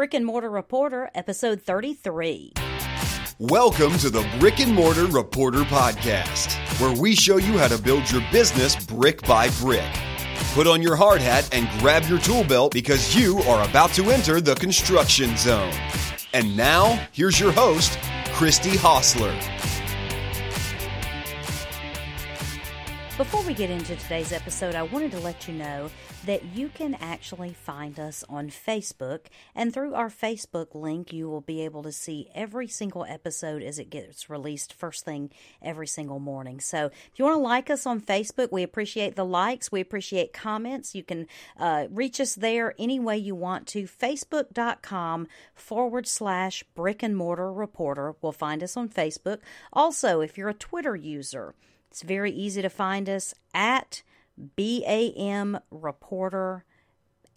Brick and Mortar Reporter, episode 33. Welcome to the Brick and Mortar Reporter Podcast, where we show you how to build your business brick by brick. Put on your hard hat and grab your tool belt because you are about to enter the construction zone. And now, here's your host, Christy Hostler. Before we get into today's episode, I wanted to let you know that you can actually find us on Facebook. And through our Facebook link, you will be able to see every single episode as it gets released first thing every single morning. So if you want to like us on Facebook, we appreciate the likes, we appreciate comments. You can uh, reach us there any way you want to. Facebook.com forward slash brick and mortar reporter will find us on Facebook. Also, if you're a Twitter user, it's very easy to find us at BAM Reporter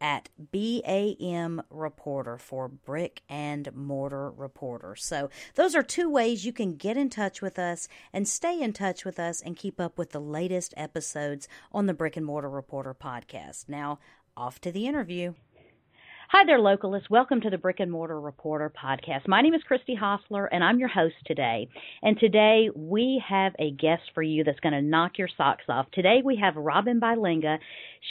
at BAM Reporter for Brick and Mortar Reporter. So, those are two ways you can get in touch with us and stay in touch with us and keep up with the latest episodes on the Brick and Mortar Reporter podcast. Now, off to the interview. Hi there, localists. Welcome to the Brick and Mortar Reporter podcast. My name is Christy Hostler, and I'm your host today. And today we have a guest for you that's going to knock your socks off. Today we have Robin Bylenga.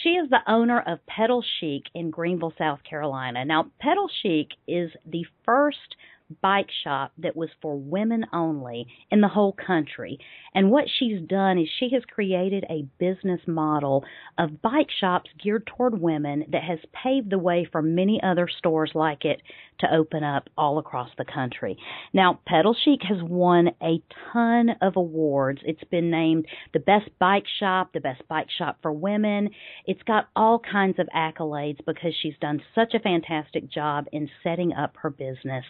She is the owner of Pedal Chic in Greenville, South Carolina. Now, Pedal Chic is the first bike shop that was for women only in the whole country. And what she's done is she has created a business model of bike shops geared toward women that has paved the way for many other stores like it to open up all across the country. Now, Pedal Chic has won a ton of awards. It's been named the best bike shop, the best bike shop for women. It's got all kinds of accolades because she's done such a fantastic job in setting up her business.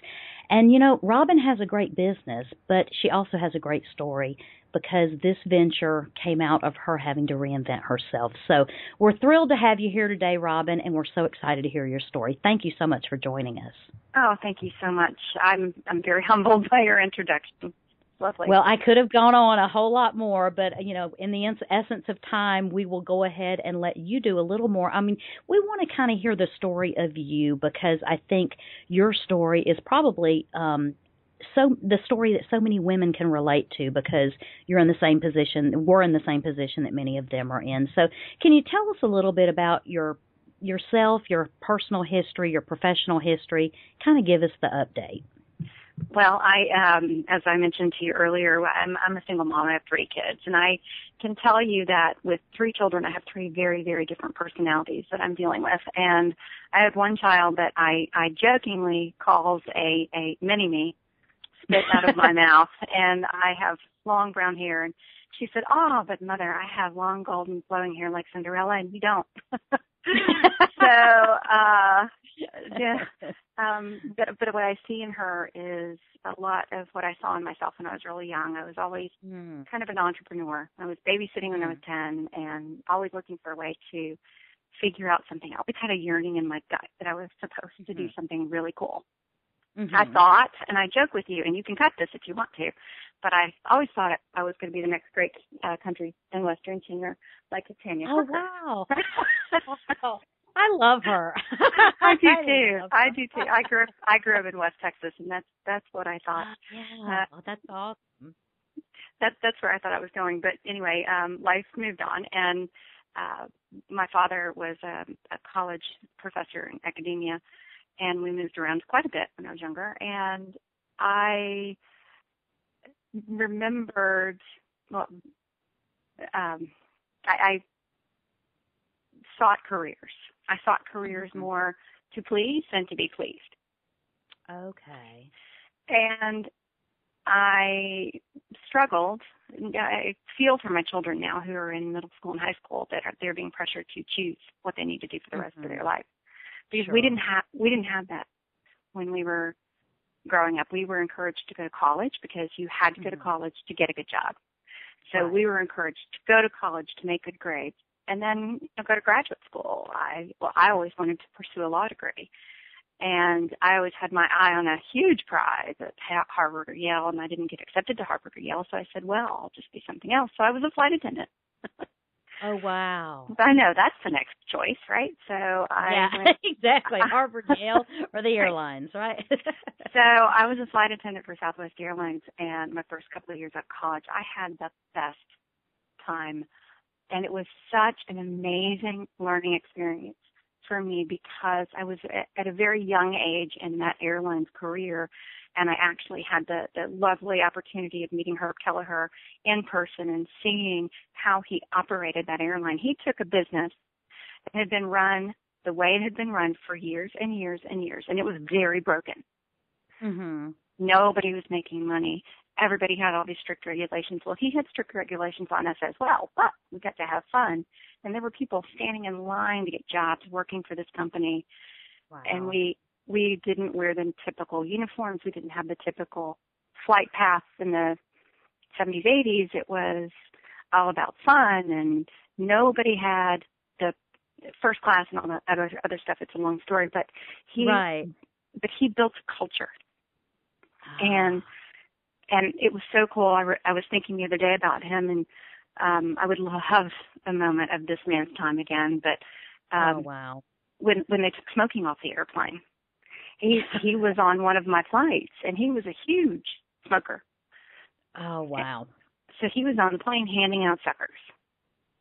And you know, Robin has a great business, but she also has a great story because this venture came out of her having to reinvent herself. So we're thrilled to have you here today, Robin, and we're so excited to hear your story. Thank you so much for joining us. Oh, thank you so much. I'm I'm very humbled by your introduction lovely. Well, I could have gone on a whole lot more, but you know, in the essence of time, we will go ahead and let you do a little more. I mean, we want to kind of hear the story of you because I think your story is probably um so the story that so many women can relate to because you're in the same position we're in the same position that many of them are in so can you tell us a little bit about your yourself your personal history your professional history kind of give us the update well, I, um, as I mentioned to you earlier, I'm, I'm a single mom. I have three kids, and I can tell you that with three children, I have three very, very different personalities that I'm dealing with. And I have one child that I, I jokingly calls a, a mini me, spit out of my mouth, and I have long brown hair. And she said, "Oh, but mother, I have long golden flowing hair like Cinderella, and you don't." so, uh, yeah. Um, but but what I see in her is a lot of what I saw in myself when I was really young. I was always mm. kind of an entrepreneur. I was babysitting when mm. I was ten, and always looking for a way to figure out something. I always had a yearning in my gut that I was supposed to do mm-hmm. something really cool. Mm-hmm. I thought, and I joke with you, and you can cut this if you want to, but I always thought I was going to be the next great uh, country and western singer like Tanya. Oh wow! wow. I love her. I do too. I, I do too. I grew up. I grew up in West Texas, and that's that's what I thought. Yeah, uh, that's awesome. That's that's where I thought I was going. But anyway, um, life moved on, and uh, my father was a, a college professor in academia, and we moved around quite a bit when I was younger. And I remembered, well, um, I, I sought careers I sought careers mm-hmm. more to please than to be pleased. Okay. And I struggled. I feel for my children now who are in middle school and high school that are, they're being pressured to choose what they need to do for the rest mm-hmm. of their mm-hmm. life. Because sure. we didn't have we didn't have that when we were growing up. We were encouraged to go to college because you had to mm-hmm. go to mm-hmm. college to get a good job. So right. we were encouraged to go to college to make good grades and then you know, go to graduate school. I well, I always wanted to pursue a law degree, and I always had my eye on a huge prize at Harvard or Yale, and I didn't get accepted to Harvard or Yale, so I said, well, I'll just be something else. So I was a flight attendant. Oh wow! I know that's the next choice, right? So I yeah, went, exactly. Harvard, Yale, or the airlines, right? so I was a flight attendant for Southwest Airlines, and my first couple of years at college, I had the best time, and it was such an amazing learning experience for me because I was at a very young age in that airline's career and I actually had the, the lovely opportunity of meeting Herb Kelleher in person and seeing how he operated that airline. He took a business that had been run the way it had been run for years and years and years, and it was very broken. Mm-hmm. Nobody was making money. Everybody had all these strict regulations. Well, he had strict regulations on us as well, but we got to have fun. And there were people standing in line to get jobs working for this company. Wow. And we we didn't wear the typical uniforms. We didn't have the typical flight paths in the 70s, 80s. It was all about fun, and nobody had the first class and all that other other stuff. It's a long story, but he right. but he built a culture, Ah. and and it was so cool. I, re- I was thinking the other day about him, and um, I would love a moment of this man's time again. But um, oh wow! when when they took smoking off the airplane, he he was on one of my flights, and he was a huge smoker. Oh wow! So he was on the plane handing out suckers,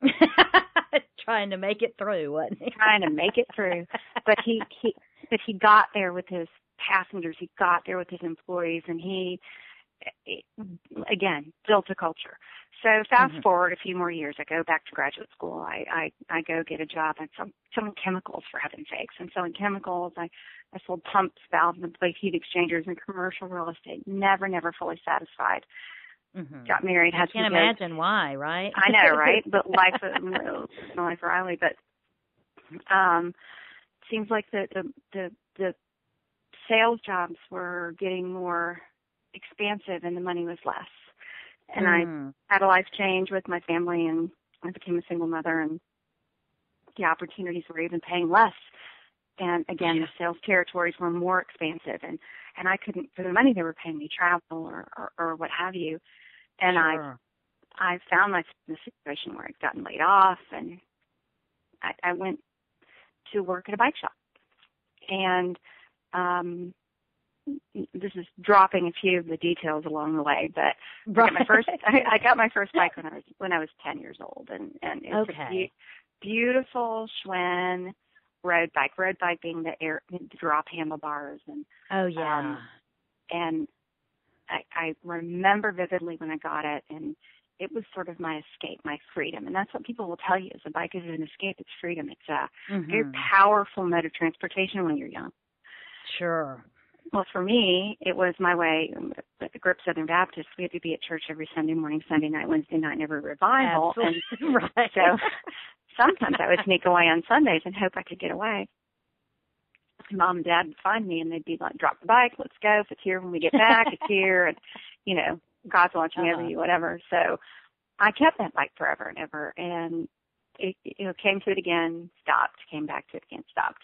Trying to make it through, wasn't he? trying to make it through. But he he but he got there with his passengers. He got there with his employees, and he again built a culture. So fast Mhm. forward a few more years, I go back to graduate school. I I, I go get a job at some selling chemicals for heaven's sakes. I'm selling chemicals. I I sold pumps, valves, and plate heat exchangers and commercial real estate. Never, never fully satisfied. Mhm. Got married, had I can't some kids. imagine why, right? I know, right? But life, life Riley. But um, seems like the the the, the sales jobs were getting more expansive, and the money was less. And I Mm. had a life change with my family, and I became a single mother, and the opportunities were even paying less. And again, Yeah. the sales territories were more expansive, and and I couldn't for the money they were paying me travel or or, or what have you. And I I found myself in a situation where I'd gotten laid off and I, I went to work at a bike shop. And um this is dropping a few of the details along the way, but I got my first I, I got my first bike when I was when I was ten years old and and it's a Okay. be- beautiful Schwinn road bike. Road bike being the air the drop handlebars and Oh yeah. um, and I, I remember vividly when I got it, and it was sort of my escape, my freedom, and that's what people will tell you: is a bike is an escape, it's freedom, it's a very Mhm. powerful mode of transportation when you're young. Sure. Well, for me, it was my way. um, the group Southern Baptist, we had to be at church every Sunday morning, Sunday night, Wednesday night, and every revival, and Absolutely. right. so sometimes I would sneak away on Sundays and hope I could get away. Mom and Dad would find me and they'd be like, "Drop the bike, let's go. If it's here when we get back, it's here." And you know, God's watching over Uh-huh. you, whatever. So I kept that bike forever and ever, and it you know came to it again, stopped, came back to it again, stopped.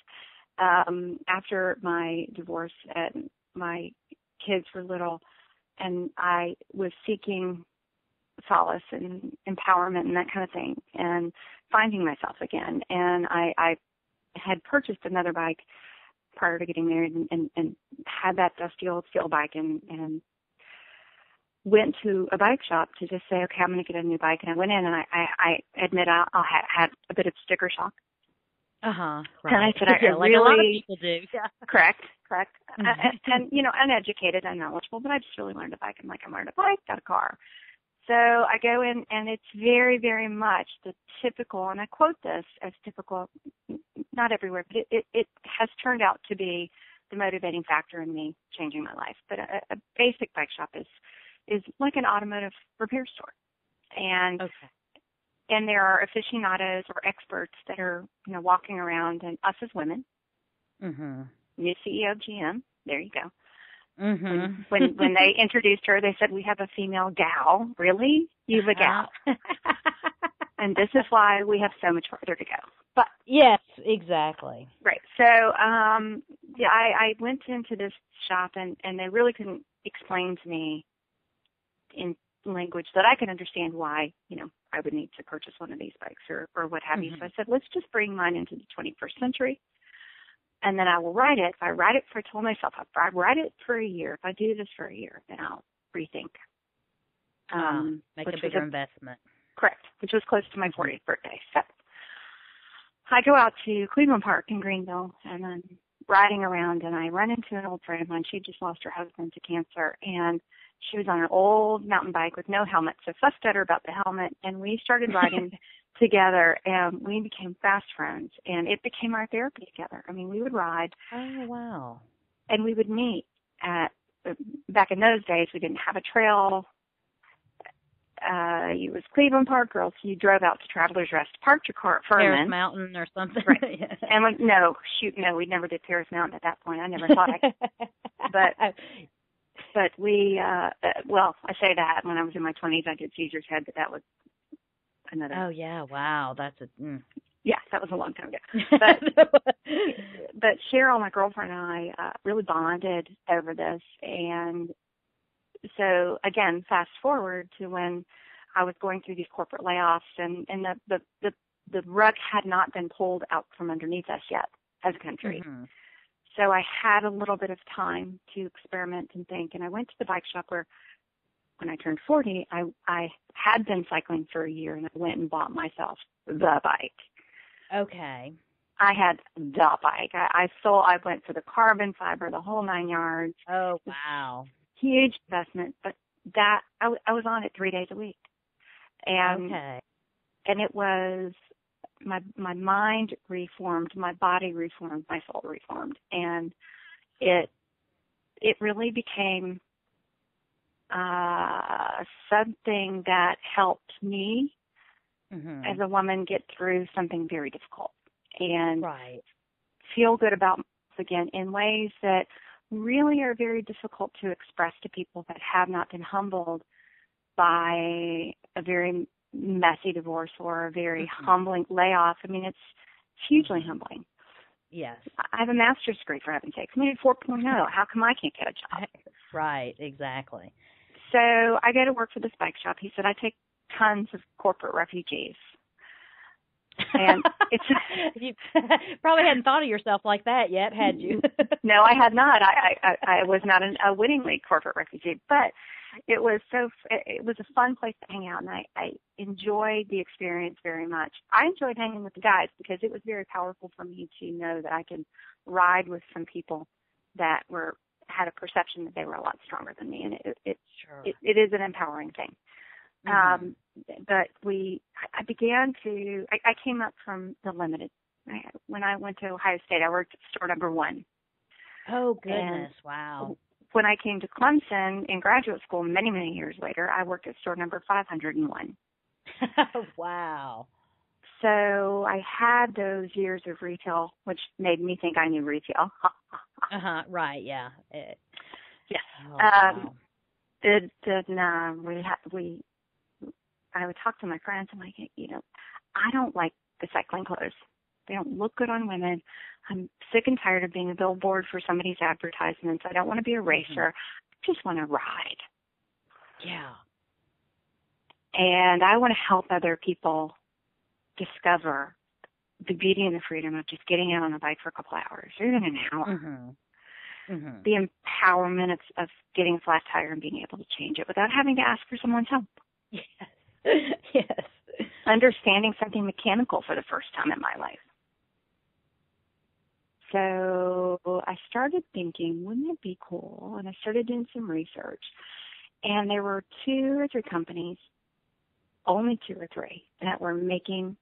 Um, after my divorce and my kids were little, and I was seeking solace and empowerment and that kind of thing and finding myself again. And i i had purchased another bike prior to getting married and and, and had that dusty old steel bike and and went to a bike shop to just say okay i'm going to get a new bike. And i went in and i i, I admit i i had had a bit of sticker shock Uh huh. Right. And I said, I yeah, like a lot of really- people do. Yeah. correct correct Mhm. and, and you know uneducated unknowledgeable but i just really learned a bike i'm like i learned a bike got a car so i go in and it's very very much the typical and i quote this as typical not everywhere but it it, it has turned out to be the motivating factor in me changing my life but a, a basic bike shop is is like an automotive repair store and Okay. And there are aficionados or experts that are you know walking around and us as women. Mhm. new ceo of gm there you go. When Mhm. when when they introduced her they said we have a female gal. Really? You've a gal. And this is why we have so much further to go. But yes, exactly. right. So um yeah i i went into this shop and and they really couldn't explain to me in language that i could understand why you know I would need to purchase one of these bikes or, or what have Mhm. you. So I said, let's just bring mine into the 21st century. And then I will ride it. If I ride it for, I told myself, if I ride it for a year, if I do this for a year, then I'll rethink. Ah, Um, Make a bigger investment. Correct, which was close to my 40th birthday. So I go out to Cleveland Park in Greenville and I'm riding around and I run into an old friend of mine. She just lost her husband to cancer and she was on an old mountain bike with no helmet. So fussed at her about the helmet and we started riding together and we became fast friends and it became our therapy together. I mean, we would ride Oh wow. and we would meet at back in those days we didn't have a trail uh it was Cleveland Park girls you drove out to Travelers Rest parked your car at Paris Furman Mountain or something. Right. Yeah. and we, no shoot no we never did Paris Mountain at that point I never thought I Could. but- but we uh uh, well I say that when I was in my 20s I did Caesar's Head but that was another oh yeah, wow, that's a. Mm. yeah that was a long time ago But- but Cheryl, my girlfriend, and I uh, really bonded over this. And so, again, fast forward to when I was going through these corporate layoffs, and and the the the, the rug had not been pulled out from underneath us yet as a country. Mhm. So I had a little bit of time to experiment and think. And I went to the bike shop where, when I turned 40, I I had been cycling for a year, and I went and bought myself the bike. Okay. I had the bike. I, I sold. I went for the carbon fiber, the whole nine yards. Oh wow. Huge investment, but that I, w- I was on it three days a week, and okay. and it was my my mind reformed, my body reformed, my soul reformed, and it it really became uh something that helped me hmm as a woman get through something very difficult and Right. feel good about myself again in ways that really are very difficult to express to people that have not been humbled by a very messy divorce or a very Mhm. humbling layoff. I mean, it's hugely humbling. Yes. I have a master's degree for heaven's sakes. I mean, 4.0. How come I can't get a job? Right. Exactly. So I go to work for this bike shop. He said, I take tons of corporate refugees. And it's- you probably hadn't thought of yourself like that yet, had you? no, I had not. I I, I was not an, a wittingly corporate refugee, but it was so it was a fun place to hang out, and I I enjoyed the experience very much. I enjoyed hanging with the guys because it was very powerful for me to know that I could ride with some people that were had a perception that they were a lot stronger than me, and it it sure. it, it is an empowering thing. Mhm. Um, but we, I began to, I, I came up from the limited. I, when I went to Ohio State, I worked at store number one. oh goodness! Wow. When I came to Clemson in graduate school many, many years later, I worked at store number 501. wow. So I had those years of retail, which made me think I knew retail. Uh huh. Right. Yeah. It, Yes. oh, Um, wow. Did, did, uh, we had we, I would talk to my friends. I'm like, you know, I don't like the cycling clothes. They don't look good on women. I'm sick and tired of being a billboard for somebody's advertisements. I don't want to be a racer. I just want to ride. Yeah. And I want to help other people discover the beauty and the freedom of just getting out on a bike for a couple hours, or even an hour. Mhm. Mhm. The empowerment of, of getting a flat tire and being able to change it without having to ask for someone's help. Yes. yes. Understanding something mechanical for the first time in my life. So I started thinking, wouldn't it be cool? And I started doing some research. And there were two or three companies, only two or three, that were making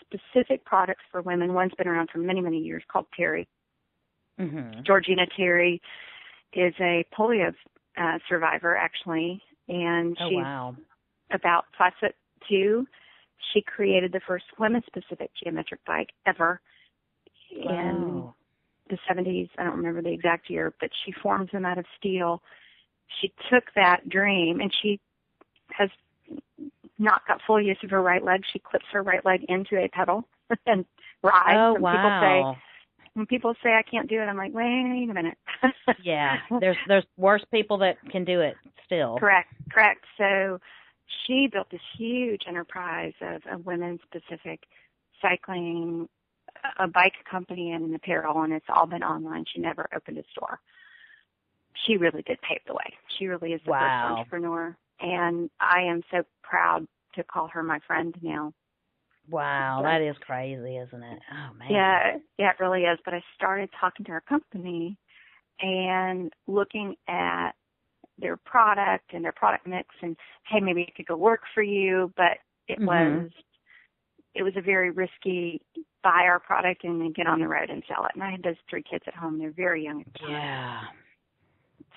specific products for women. One's been around for many, many years called Terry. Mhm. Georgina Terry is a polio uh, survivor, actually, and Oh she's wow. about five foot two. She created the first women-specific geometric bike ever in the 70s. I don't remember the exact year, but she forms them out of steel. She took that dream and she has not got full use of her right leg. She clips her right leg into a pedal and rides. Oh and people say when people say I can't do it, I'm like, wait a minute. yeah. There's there's worse people that can do it still. correct, correct. So she built this huge enterprise of, of women specific cycling, a bike company and an apparel, and it's all been online. She never opened a store. She really did pave the way. She really is the Wow. first entrepreneur, and I am so proud to call her my friend now. Wow, that is crazy, isn't it? Oh man. Yeah, yeah, it really is. But I started talking to her company and looking at their product and their product mix and hey, maybe it could go work for you, but it Mhm. was it was a very risky buy our product and then get on the road and sell it. And I had those three kids at home. They're very young. Yeah.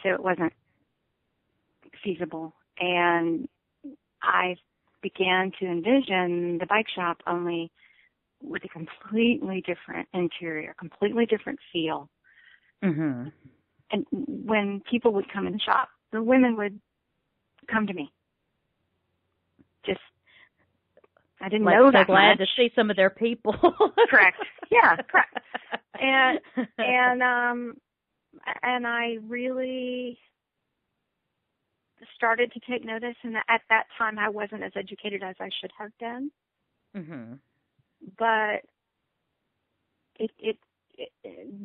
So it wasn't feasible. And I began to envision the bike shop only with a completely different interior, completely different feel. Mm-hmm. And when people would come in the shop, the women would come to me. Just, I didn't Like know so glad much. to see some of their people. Correct. Yeah, correct. And and um and I really started to take notice and at that time I wasn't as educated as I should have been mhm. but it, it it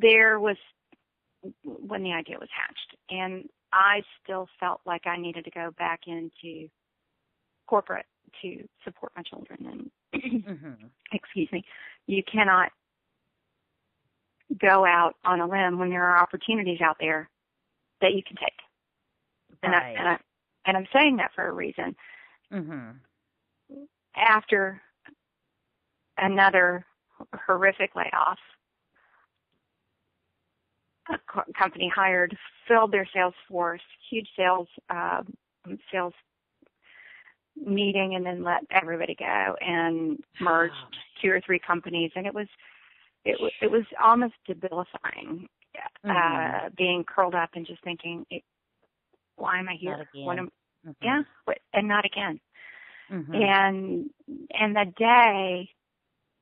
there was when the idea was hatched and I still felt like I needed to go back into corporate to support my children and Mhm. excuse me, you cannot go out on a limb when there are opportunities out there that you can take. And I, Right. and I and I'm saying that for a reason. Mhm. After another horrific layoff, a co- company hired, filled their sales force, huge sales um, sales meeting, and then let everybody go and merged two or three companies, and it was it was it was almost debilitating. Uh, Mhm. being curled up and just thinking, it, why am I here? What am, Mhm. yeah, what, and not again. Mhm. And and the day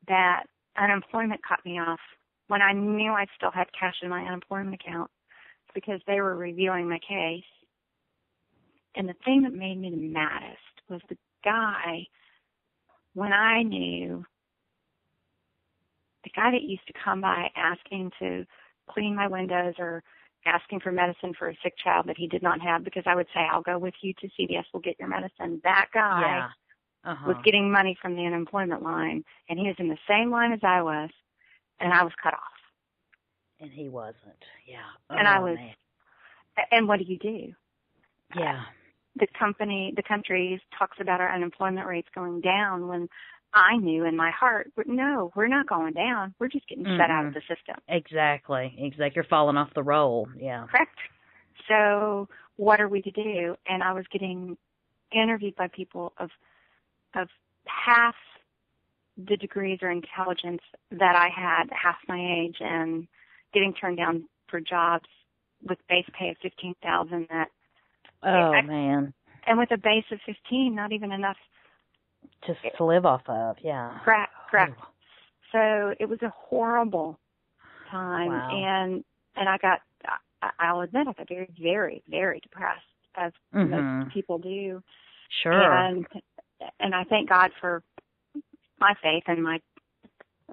that unemployment cut me off, when I knew I still had cash in my unemployment account, because they were reviewing my case. And the thing that made me the maddest was the guy when I knew the guy that used to come by asking to clean my windows or asking for medicine for a sick child that he did not have because I would say, I'll go with you to CVS, we'll get your medicine. That guy Yeah. Uh-huh. was getting money from the unemployment line and he was in the same line as I was and I was cut off. and he wasn't. Yeah. And I Oh, was- man. And what do you do? Yeah. The company, the country talks about our unemployment rates going down when I knew in my heart, no, we're not going down. We're just getting shut out of Mhm. the system. Exactly. Exactly. You're falling off the roll. Yeah. Correct. So what are we to do? And I was getting interviewed by people of of half the degrees or intelligence that I had, half my age, and getting turned down for jobs with base pay of fifteen thousand. That Oh I- man. and with a base of fifteen, not even enough. Just to live off of. Yeah. Correct. Correct. Oh. So it was a horrible time, Wow. and and I got. I- I'll admit, I got very, very, very depressed, as Mhm. most people do. Sure. And and I thank God for my faith and my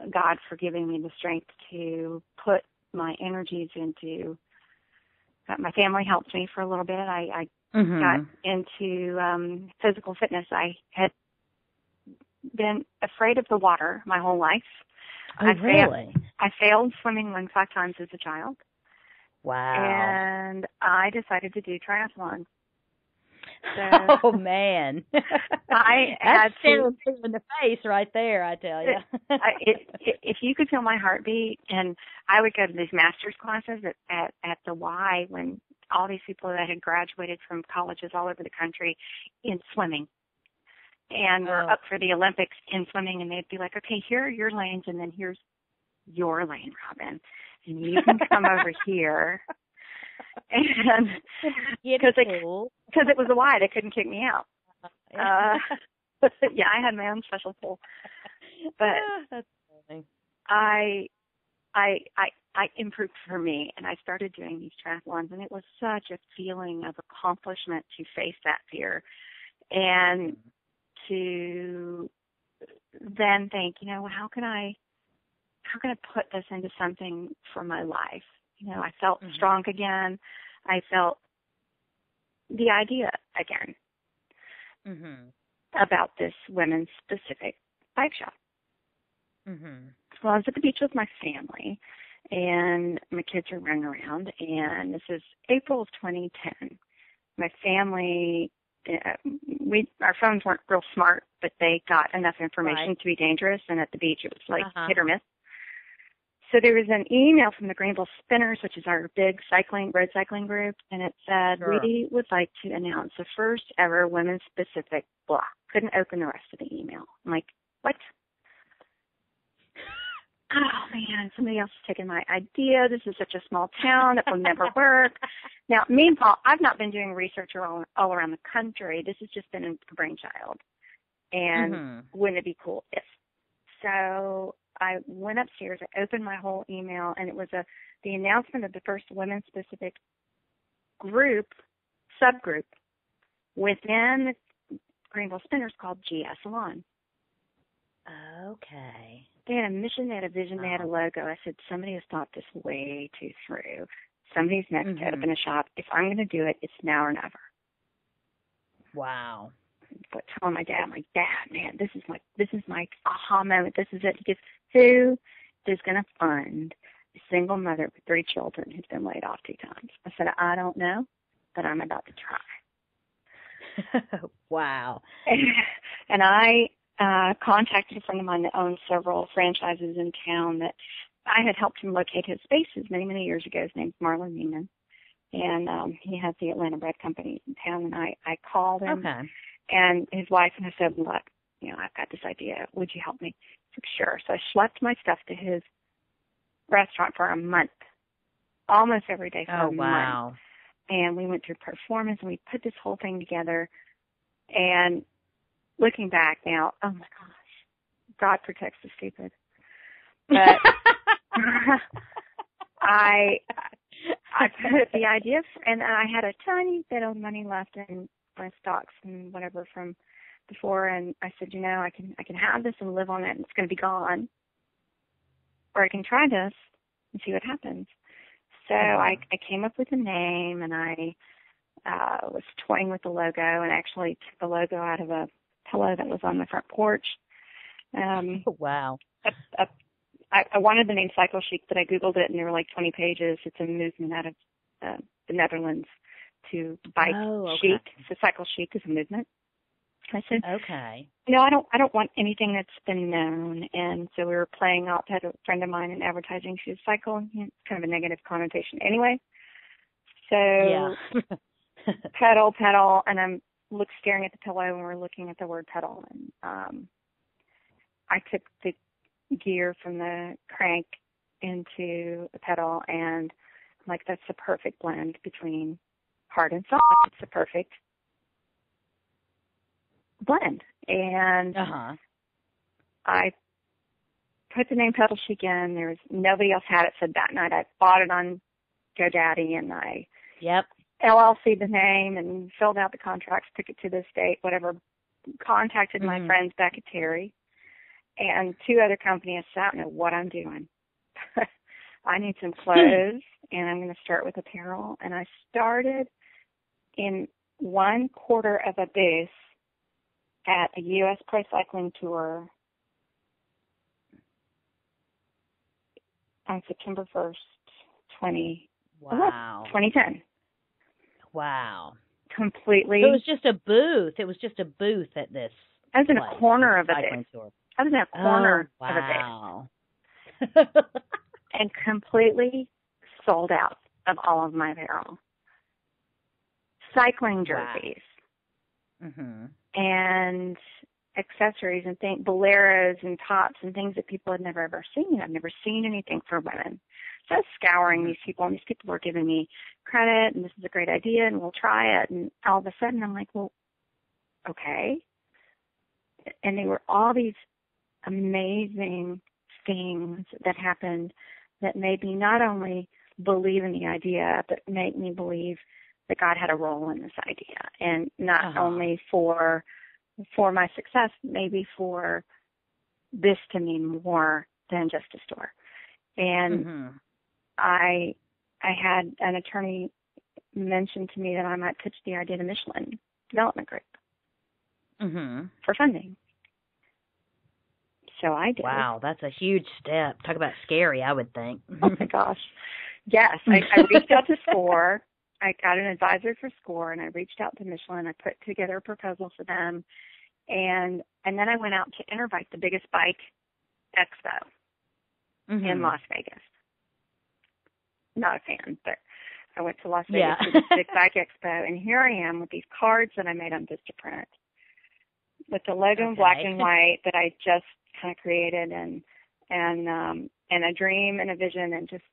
God for giving me the strength to put my energies into. My family helped me for a little bit. I, I mhm. got into um, physical fitness. I had been afraid of the water my whole life. Oh, I failed- really? I failed swimming one five times as a child, Wow. and I decided to do triathlon. So- oh man. I That's staring in the face right there, I tell you. It, it, if you could feel my heartbeat, and I would go to these master's classes at, at at the Y when all these people that had graduated from colleges all over the country in swimming, and were Oh. up for the Olympics in swimming, and they'd be like, "Okay, here are your lanes, and then here's your lane, Robin, and you can come over here." And because cool. because it was a wide, they couldn't kick me out. Uh, yeah, I had my own special pool. but- that's. I I I I improved for me and I started doing these triathlons and it was such a feeling of accomplishment to face that fear and to then think, you know, how can I how can I put this into something for my life? You know, I felt Mhm. strong again. I felt the idea again Mhm. about this women's specific bike shop. Mhm. Well, I was at the beach with my family, and my kids are running around, and this is April of 2010. My family, uh, we our phones weren't real smart, but they got enough information Right. to be dangerous, and at the beach it was like Uh-huh. hit or miss. So there was an email from the Greenville Spinners, which is our big cycling road cycling group, and it said Sure. we would like to announce the first ever women's specific blah. Couldn't open the rest of the email. I'm like, what? Oh man, somebody else has taken my idea. This is such a small town. It will never work. Now, meanwhile, I've not been doing research all, all around the country. This has just been a brainchild. And Mhm. wouldn't it be cool if? So I went upstairs, I opened my whole email, and it was a the announcement of the first women specific group, subgroup within the Greenville Spinners called GS Salon. Okay. They had a mission, they had a vision, they had a logo. I said, somebody has thought this way too through. Somebody's next to Mhm. open a shop. If I'm going to do it, it's now or never. Wow. But telling my dad, I'm like, Dad, man, this is my this is my aha moment. This is it. He goes, Who is going to fund a single mother with three children who's been laid off two times? I said, I don't know, but I'm about to try. wow. and I uh, contacted a friend of mine that owns several franchises in town that I had helped him locate his spaces many, many years ago. His name's Marlon Neiman. And um, he has the Atlanta Bread Company in town. And I, I called him Okay. and his wife and I said, look, you know, I've got this idea. Would you help me? He said, sure. So I schlepped my stuff to his restaurant for a month, almost every day for Oh a month Oh, wow. and we went through performance and we put this whole thing together and looking back now oh my gosh god protects the stupid. But i i put the idea and i had a tiny bit of money left in my stocks and whatever from before and i said you know i can i can have this and live on it and it's going to be gone. Or i can try this and see what happens. So I, I came up with a name and I uh, was toying with the logo and actually took the logo out of a pillow that was on the front porch. Um, oh, wow. a, a, I, I wanted the name Cycle Chic, but I googled it and there were like 20 pages. It's a movement out of uh, the Netherlands to bike Oh, okay. chic. So Cycle Chic is a movement. I said, Okay. no, I don't. I don't want anything that's been known. And so we were playing out. Had a friend of mine in advertising. She was cycle. It's kind of a negative connotation anyway. So Yeah. pedal, pedal, and I'm look staring at the pillow, and we're looking at the word pedal. And um, I took the gear from the crank into the pedal, and I'm like, that's the perfect blend between hard and soft. It's the perfect blend. And uh huh. I put the name Pedal Chic in. There was nobody else had it. So that night I bought it on GoDaddy and I Yep. LLC the name and filled out the contracts, took it to the state, whatever. Contacted my Mhm. friends back at Terry and two other companies. So I don't know what I'm doing. I need some clothes and I'm going to start with apparel. And I started in one quarter of a booth at a U.S. Pro Cycling Tour on September 1st, 20, Wow. 2010. Wow. Completely. So it was just a booth. It was just a booth at this. I was in place, a corner of a booth. tour. I was in a corner oh, of a booth wow. and completely sold out of all of my apparel. Cycling Wow. jerseys mhm. and accessories and things, boleros and tops and things that people had never ever seen. I've never seen anything for women. Was scouring these people and these people were giving me credit and this is a great idea and we'll try it. And all of a sudden I'm like, well, okay. And they were all these amazing things that happened that made me not only believe in the idea, but make me believe that God had a role in this idea, and not Uh-huh. only for for my success, maybe for this to mean more than just a store. And Mhm. I I had an attorney mention to me that I might pitch the idea to Michelin Development Group Mhm. for funding. So I did. Wow, that's a huge step. Talk about scary, I would think. Oh my gosh. Yes, I, I reached out to SCORE. I got an advisor for SCORE, and I reached out to Michelin. I put together a proposal for them, and and then I went out to Interbike, the biggest bike expo in Mhm. Las Vegas. Not a fan, but I went to Las Vegas Yeah. for this big bike expo, and here I am with these cards that I made on Vistaprint, with the logo in black and white that I just kind of created, and and um and a dream and a vision, and just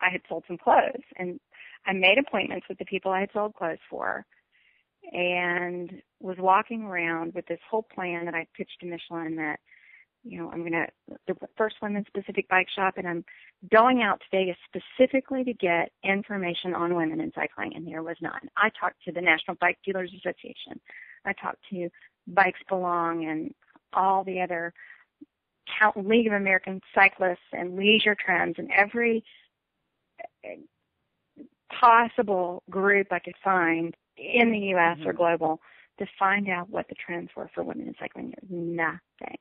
I had sold some clothes, and I made appointments with the people I had sold clothes for, and was walking around with this whole plan that I pitched to Michelin that you know, I'm gonna the first women's specific bike shop, and I'm going out to Vegas specifically to get information on women in cycling, and there was none. I talked to the National Bike Dealers Association. I talked to Bikes Belong and all the other count League of American Cyclists and Leisure Trends and every possible group I could find in the U.S. or Mhm. global to find out what the trends were for women in cycling. There was nothing.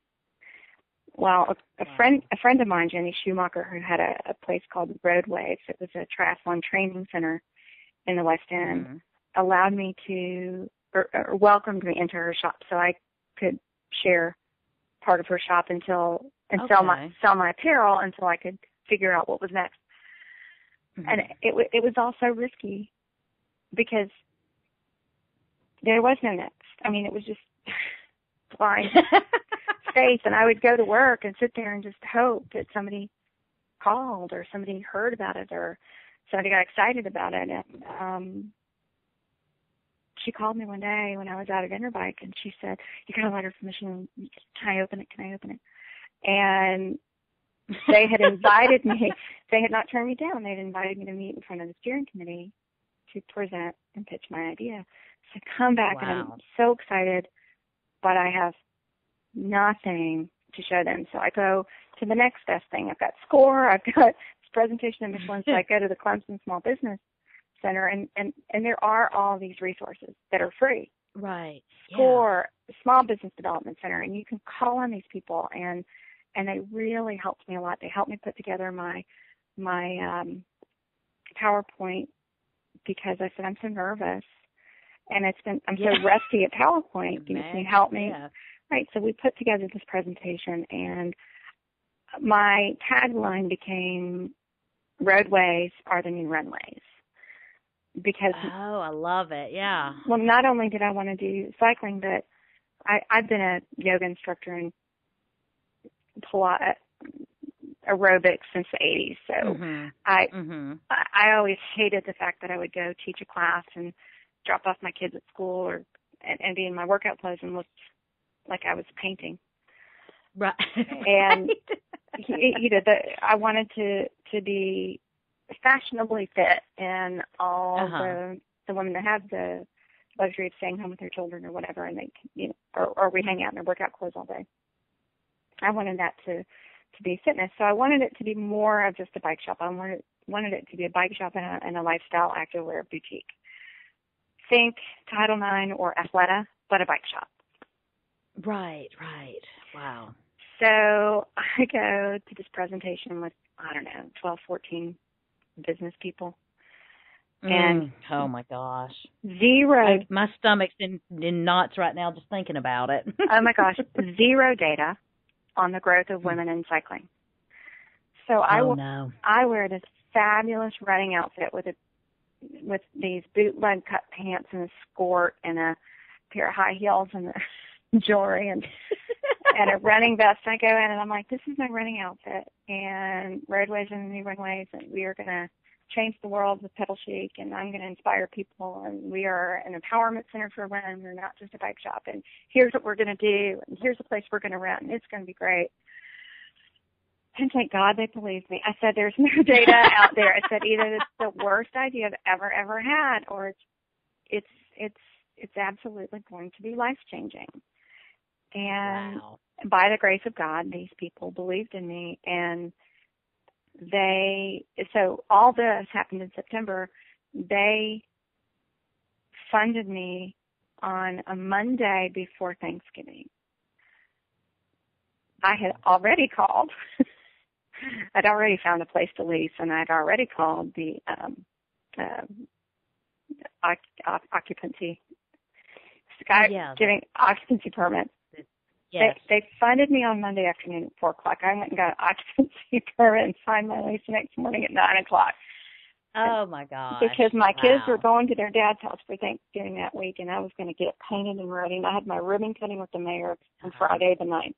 Well, a, a friend, a friend of mine, Jenny Schumacher, who had a, a place called Roadways. It was a triathlon training center in the West End. Mhm. Allowed me to, or, or welcomed me into her shop, so I could share part of her shop until and sell my Okay. sell my apparel until I could figure out what was next. And Mhm. it it was also risky because there was no next. I mean, it was just blind faith, and I would go to work and sit there and just hope that somebody called or somebody heard about it or somebody got excited about it. And um, she called me one day when I was out at Interbike, and she said, "You got a letter from Michelin? Can I open it? Can I open it?" And they had invited me. They had not turned me down. They had invited me to meet in front of the steering committee to present and pitch my idea. So come back and I'm so excited, but I have nothing to show them. So I go to the next best thing. I've got SCORE. I've got this presentation of Michelin. so I go to the Clemson Small Business Center, and and and there are all these resources that are free. right. Yeah. SCORE, Small Business Development Center, and you can call on these people, and and they really helped me a lot. They helped me put together my my um, PowerPoint because I said I'm so nervous, and it's been I'm Yeah. so rusty at PowerPoint. Can you help me? Yeah. Right. So we put together this presentation, and my tagline became "Roadways are the new runways," because Oh, I love it. Yeah. well, not only did I want to do cycling, but I, I've been a yoga instructor and Pilates, aerobics since the 80s. So Mhm. I, Mhm. I I always hated the fact that I would go teach a class and drop off my kids at school or and, and be in my workout clothes and look like I was painting. Right. And you know, the, I wanted to to be fashionably fit, and all Uh-huh. the the women that have the luxury of staying home with their children or whatever, and they you know, or, or we hang out in their workout clothes all day. I wanted that to to be fitness, so I wanted it to be more of just a bike shop. I wanted wanted it to be a bike shop and a, and a lifestyle activewear boutique. Think Title Nine or Athleta, but a bike shop. Right. Right. Wow. So I go to this presentation with, I don't know, 12, 14 business people. And- Mm. oh my gosh, Zero, I, my stomach's in in knots right now just thinking about it. oh my gosh, zero data on the growth of women in cycling. So I, oh wa- no. I wear this fabulous running outfit with a, with these bootleg cut pants and a skirt and a pair of high heels and jewelry and and a running vest. I go in and I'm like, this is my running outfit and roadways and the new runways and we are gonna change the world with pedal chic and I'm gonna inspire people and we are an empowerment center for women. We're not just a bike shop and here's what we're gonna do and here's the place we're gonna rent and it's gonna be great. and thank God they believed me. I said, there's no data out there. I said, either it's the worst idea I've ever, ever had, or it's, it's, it's, it's absolutely going to be life changing. And Wow. by the grace of God, these people believed in me and they, so all this happened in September. They funded me on a Monday before Thanksgiving. I had already called. I'd already found a place to lease and I'd already called the, um, uh, oc- oc- occupancy, Sky Yeah. giving occupancy permit Yes. they, they funded me on Monday afternoon at four o'clock. I went and got an occupancy permit and signed my lease the next morning at nine o'clock oh my god! because my kids were going to their dad's house for Thanksgiving that week, and I was going to get it painted and ready. And I had my ribbon cutting with the mayor on Uh-huh. Friday the ninth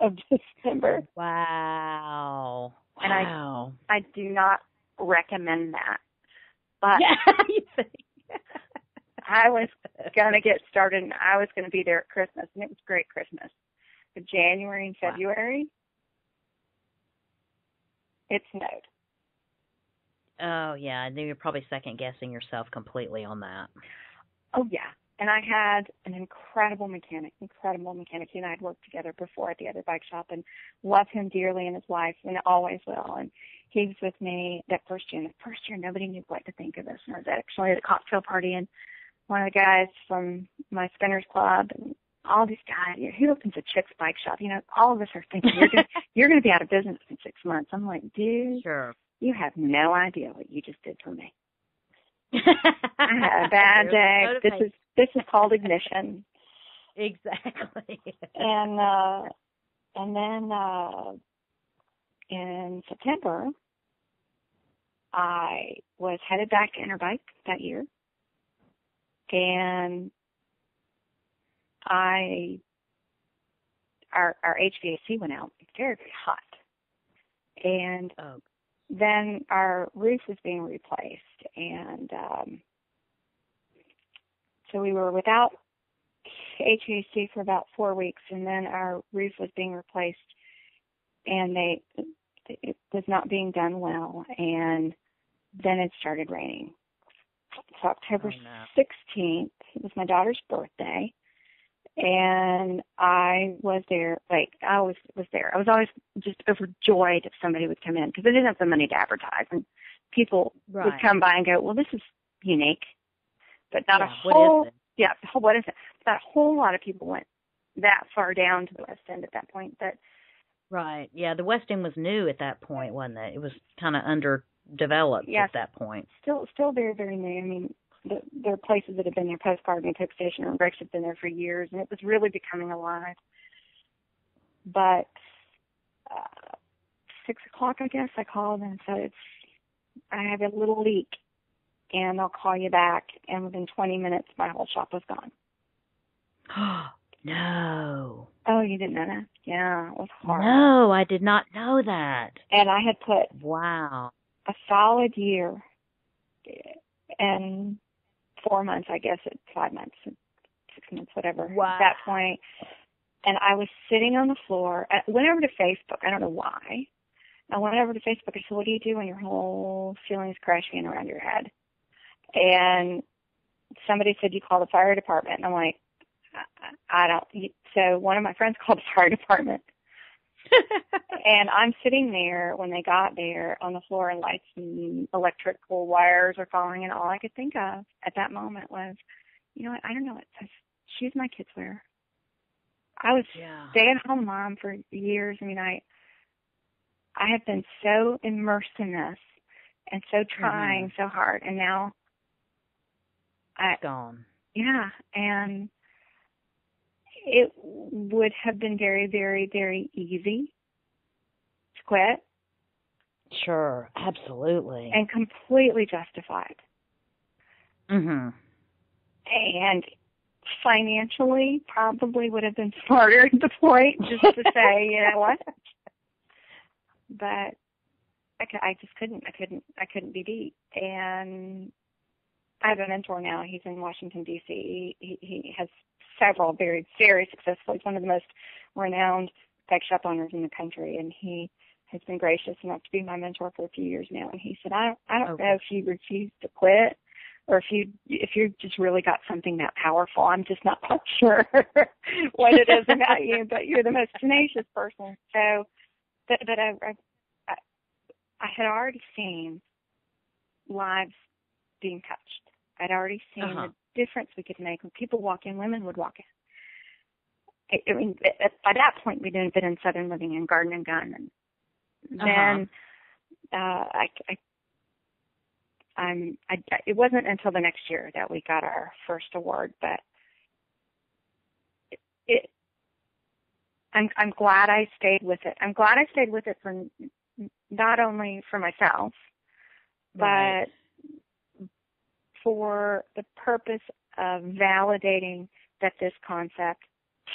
of December. Wow. And I- wow. I do not recommend that, but yeah. I was going to get started, and I was going to be there at Christmas, and it was great Christmas. January and Wow. February, it snowed. Oh yeah, and then you're probably second guessing yourself completely on that. Oh yeah. And I had an incredible mechanic, incredible mechanic. He and I had worked together before at the other bike shop and love him dearly and his wife and always will. And he was with me that first year. And the first year nobody knew what to think of this. And I was actually at a cocktail party and one of the guys from my spinners club and all these guys, he opens a chick's bike shop. You know, all of us are thinking you're gonna you're gonna be out of business in six months. I'm like, dude, Sure. you have no idea what you just did for me. I had a bad day. This is this is called ignition. exactly. And uh and then uh in September I was headed back to Interbike that year. And I our our HVAC went out very, very hot. And oh, then our roof was being replaced and um so we were without HVAC for about four weeks and then our roof was being replaced and they it was not being done well and then it started raining. So October Oh, no. sixteenth, it was my daughter's birthday and I was there. Like I always was there. I was always just overjoyed if somebody would come in because I didn't have the money to advertise, and people would come by and go, "Well, this is unique," but not yeah, a whole. is it? Yeah, the whole- what is it? Not a whole lot of people went that far down to the West End at that point. But Right. Yeah, the West End was new at that point, wasn't it? It was kind of underdeveloped at that point. still, still very, very new. I mean, the, there are places that have been there. Postcard and Coke Station and Rex have been there for years, and it was really becoming alive. But uh, six o'clock, I guess, I called and said it's I have a little leak, and I'll call you back. And within 20 minutes, my whole shop was gone. no. Oh, you didn't know that? Yeah, it was hard. No, I did not know that. And I had put Wow. a solid year and four months, I guess, at five months, six months, whatever. Wow. At that point, and I was sitting on the floor. I went over to Facebook. I don't know why. I went over to Facebook. I said, "What do you do when your whole ceiling is crashing in around your head?" And somebody said, "You call the fire department." And I'm like, "I, I don't." So one of my friends called the fire department and I'm sitting there when they got there on the floor and lights and electrical wires are falling and all I could think of at that moment was, you know what, I don't know what says shoes my kids wear. I was yeah. stay at home mom for years. I mean I I have been so immersed in this and so trying mm-hmm. so hard and now I It's gone. yeah, and it would have been very, very, very easy to quit Sure, absolutely. and completely justified. mhm. And financially, probably would have been smarter at the point just to say, you know what? But I, I just couldn't. I couldn't. I couldn't be beat. And I have a mentor now. He's in Washington D.C. He, he has several very, very successful. He's one of the most renowned bike shop owners in the country, and he has been gracious enough to be my mentor for a few years now, and he said, "I don't, I don't Okay. know if you refuse to quit, or if you if you just really got something that powerful. I'm just not quite sure what it is about you, but you're the most tenacious person." So, but but I I, I, I had already seen lives being touched. I'd already seen Uh-huh. the difference we could make when people walk in. Women would walk in. I, I mean, at, by that point, we'd been in Southern Living and Garden and Gun, and then uh, I, I, I'm, I, it wasn't until the next year that we got our first award, but it, it I'm, I'm glad I stayed with it. I'm glad I stayed with it for not only for myself, Right. For the purpose of validating that this concept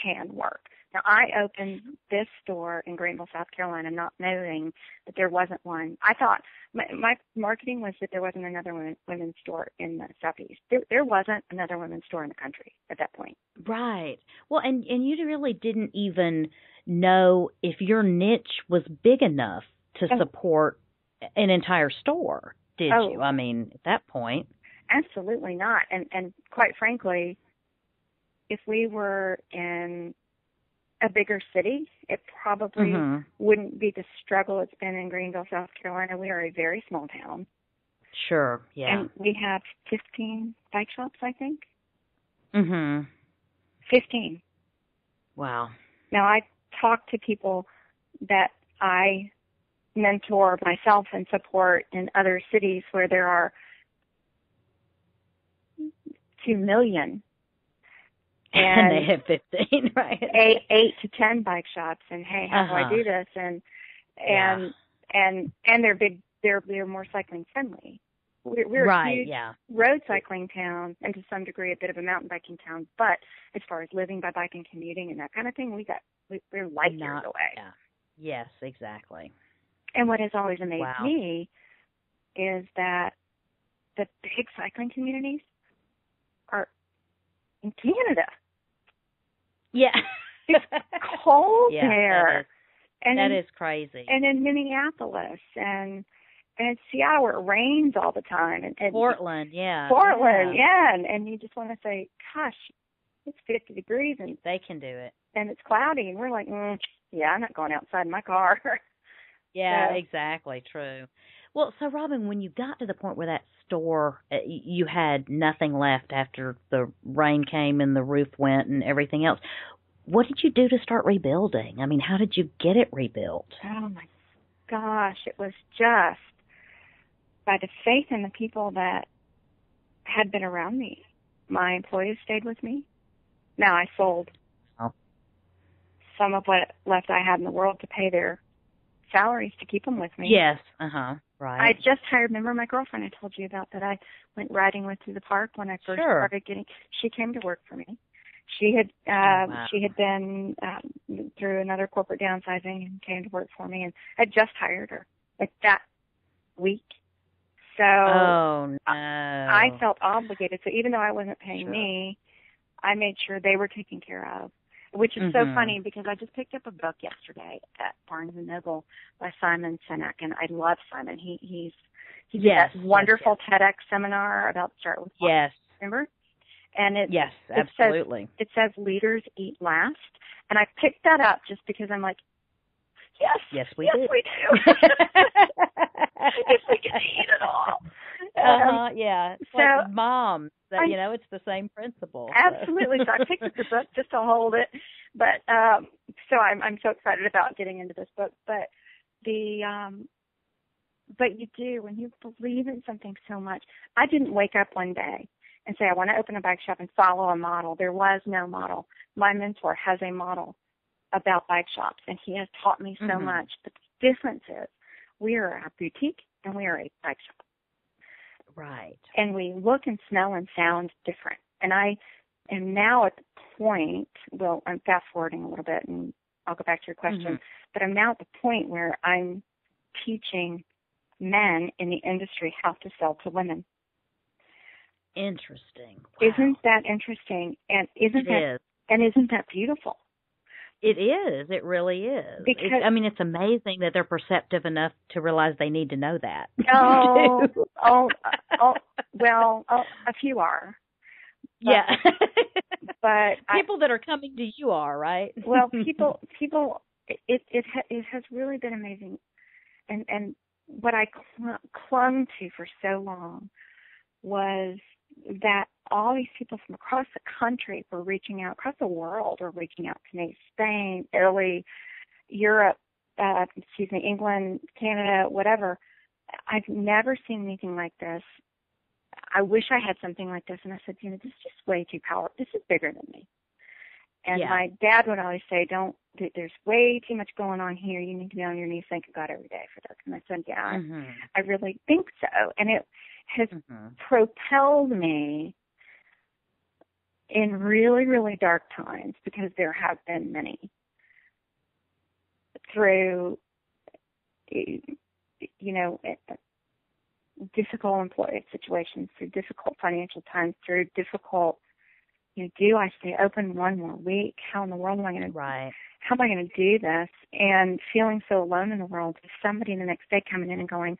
can work. Now, I opened this store in Greenville, South Carolina, not knowing that there wasn't one. I thought my, my marketing was that there wasn't another women, women's store in the southeast. There, there wasn't another women's store in the country at that point. Right. Well, and and you really didn't even know if your niche was big enough to Oh. support an entire store, did Oh. you? I mean, at that point. Absolutely not. And and quite frankly, if we were in a bigger city, it probably Mhm. wouldn't be the struggle it's been in Greenville, South Carolina. We are a very small town. Sure. Yeah. And we have 15 bike shops, I think. mhm. 15. Wow. Now I talk to people that I mentor myself and support in other cities where there are 2 million And, and they have 15, right? eight, eight to 10 bike shops and hey, how do Uh-huh. I do this? And, Yeah. and, and, and they're big, they're, they're more cycling friendly. We're, we're a huge yeah. road cycling town and to some degree a bit of a mountain biking town. But as far as living by bike and commuting and that kind of thing, we got we, we're light years away. Yeah. Yes, exactly. And what has always amazed Wow. me is that the big cycling communities are in Canada. Yeah. It's cold yeah, there, That is, and that in, is crazy. and in Minneapolis and and in Seattle where it rains all the time and, and Portland, yeah. Portland, yeah, and, and you just want to say, gosh, it's 50 degrees and They can do it. and it's cloudy, and we're like, mm, yeah, I'm not going outside in my car. Yeah, So- exactly. True. Well, so Robin, when you got to the point where that store, uh, you had nothing left after the rain came and the roof went and everything else. What did you do to start rebuilding? I mean, how did you get it rebuilt? oh my gosh, it was just by the faith in the people that had been around me. My employees stayed with me. Now I sold Oh. some of what left I had in the world to pay their salaries to keep them with me. Yes. Uh huh. I just hired. Remember my girlfriend I told you about that I went riding with through the park when I first Sure. started getting. She came to work for me. She had Oh, uh, wow. she had been um, through another corporate downsizing and came to work for me, and I just hired her like that week. So oh no. I felt obligated. So even though I wasn't paying Sure. me, I made sure they were taken care of. Which is so Mhm. funny because I just picked up a book yesterday at Barnes and Noble by Simon Sinek, and I love Simon. He he's he did Yes, that yes, wonderful TEDx seminar about start with Yes. remember? And it Yes. it says- Absolutely. it says leaders eat last, and I picked that up just because I'm like, yes, Yes, we yes do. we do. if we can eat it all. Uh Um, huh. Yeah. It's so- like moms. That you know, it's the same principle. Absolutely. So I picked up the book just to hold it. But um so I'm I'm so excited about getting into this book. But the um but you do when you believe in something so much. I didn't wake up one day and say I want to open a bike shop and follow a model. There was no model. My mentor has a model about bike shops and he has taught me so Mhm. much. But the difference is we are a boutique and we are a bike shop Right. and we look and smell and sound different. And I am now at the point, well, I'm fast forwarding a little bit and I'll go back to your question, Mhm. but I'm now at the point where I'm teaching men in the industry how to sell to women. Interesting. Wow. Isn't that interesting? And isn't It that is. and isn't that beautiful? It is. It really is. Because it's, I mean, it's amazing that they're perceptive enough to realize they need to know that. Oh, oh, oh, well, oh, a few are. But, yeah. but people I, that are coming to you are right. well, people, people, it it ha, it has really been amazing, and and what I cl- clung to for so long was that all these people from across the country were reaching out, across the world were reaching out to me, Spain, Italy, Europe, uh, excuse me, England, Canada, whatever. I've never seen anything like this. I wish I had something like this. And I said, you know, this is just way too powerful. This is bigger than me. And yeah. my dad would always say, don't, there's way too much going on here. You need to be on your knees thanking God every day for this. And I said, yeah, mm-hmm. I really think so. And it has mm-hmm. propelled me in really, really dark times because there have been many through, you know, difficult employee situations, through difficult financial times, through difficult you know, do I stay open one more week? How in the world am I going to, right. how am I going to do this? And feeling so alone in the world, somebody the next day coming in and going,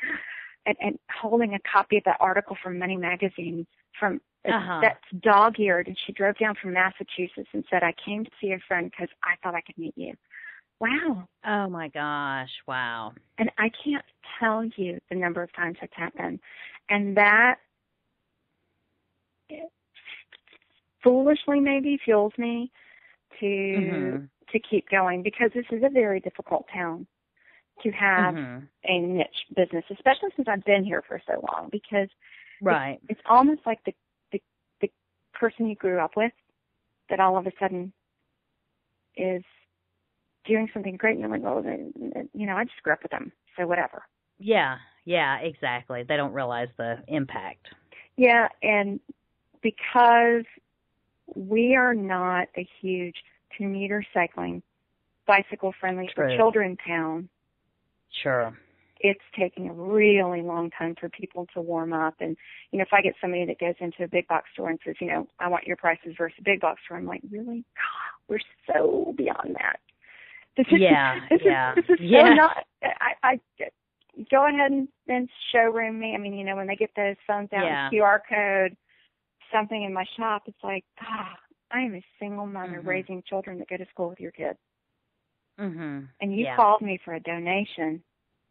and, and holding a copy of that article from Money Magazine from uh-huh. that's dog-eared, and she drove down from Massachusetts and said, "I came to see a friend because I thought I could meet you." Wow. Oh my gosh! Wow. And I can't tell you the number of times that's happened, and that foolishly maybe fuels me to mm-hmm. to keep going because this is a very difficult town to have mm-hmm. a niche business, especially since I've been here for so long. Because right, it's, it's almost like the, the the person you grew up with that all of a sudden is doing something great, and you're like, well, you know, I just grew up with them, so whatever. Yeah, yeah, exactly. They don't realize the impact. Yeah, and because we are not a huge commuter cycling, bicycle friendly for children town. Sure. It's taking a really long time for people to warm up. And, you know, if I get somebody that goes into a big box store and says, you know, I want your prices versus a big box store, I'm like, really? God, we're so beyond that. This is, yeah, this yeah. Is, this is yeah. so not, I, I, go ahead and, and showroom me. I mean, you know, when they get those phones out yeah. QR code, something in my shop, it's like, ah, I am a single mother mm-hmm. raising children that go to school with your kids. Mhm. And you yeah. called me for a donation.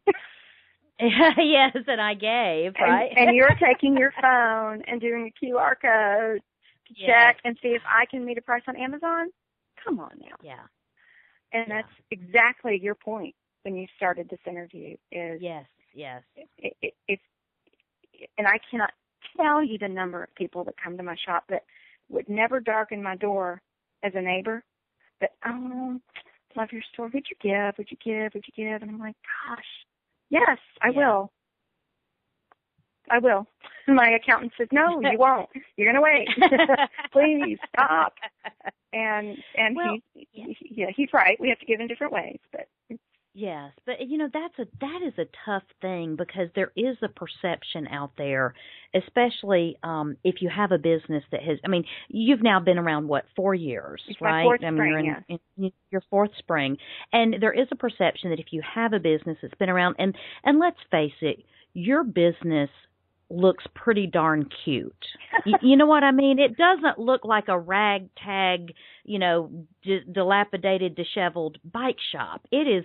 yes, and I gave, right? And, and you're taking your phone and doing a QR code to yes. check and see if I can meet a price on Amazon. Come on now. Yeah. And yeah. that's exactly your point when you started this interview. Is yes, yes. It, it, it's and I cannot tell you the number of people that come to my shop that would never darken my door as a neighbor. But oh, love your store. Would you give? Would you give? Would you give? And I'm like, gosh, yes, I yeah. will. I will. My accountant says, no, you won't. You're gonna wait. Please stop. And and well, he, he, yeah, he's right. We have to give in different ways, but Yes, but you know that's a that is a tough thing because there is a perception out there, especially um if you have a business that has. I mean, you've now been around what four years, it's right? I mean, spring, you're in, yeah. in your fourth spring, and there is a perception that if you have a business that's been around, and and let's face it, your business looks pretty darn cute. you, you know what I mean? It doesn't look like a ragtag, you know, d- dilapidated, disheveled bike shop. It is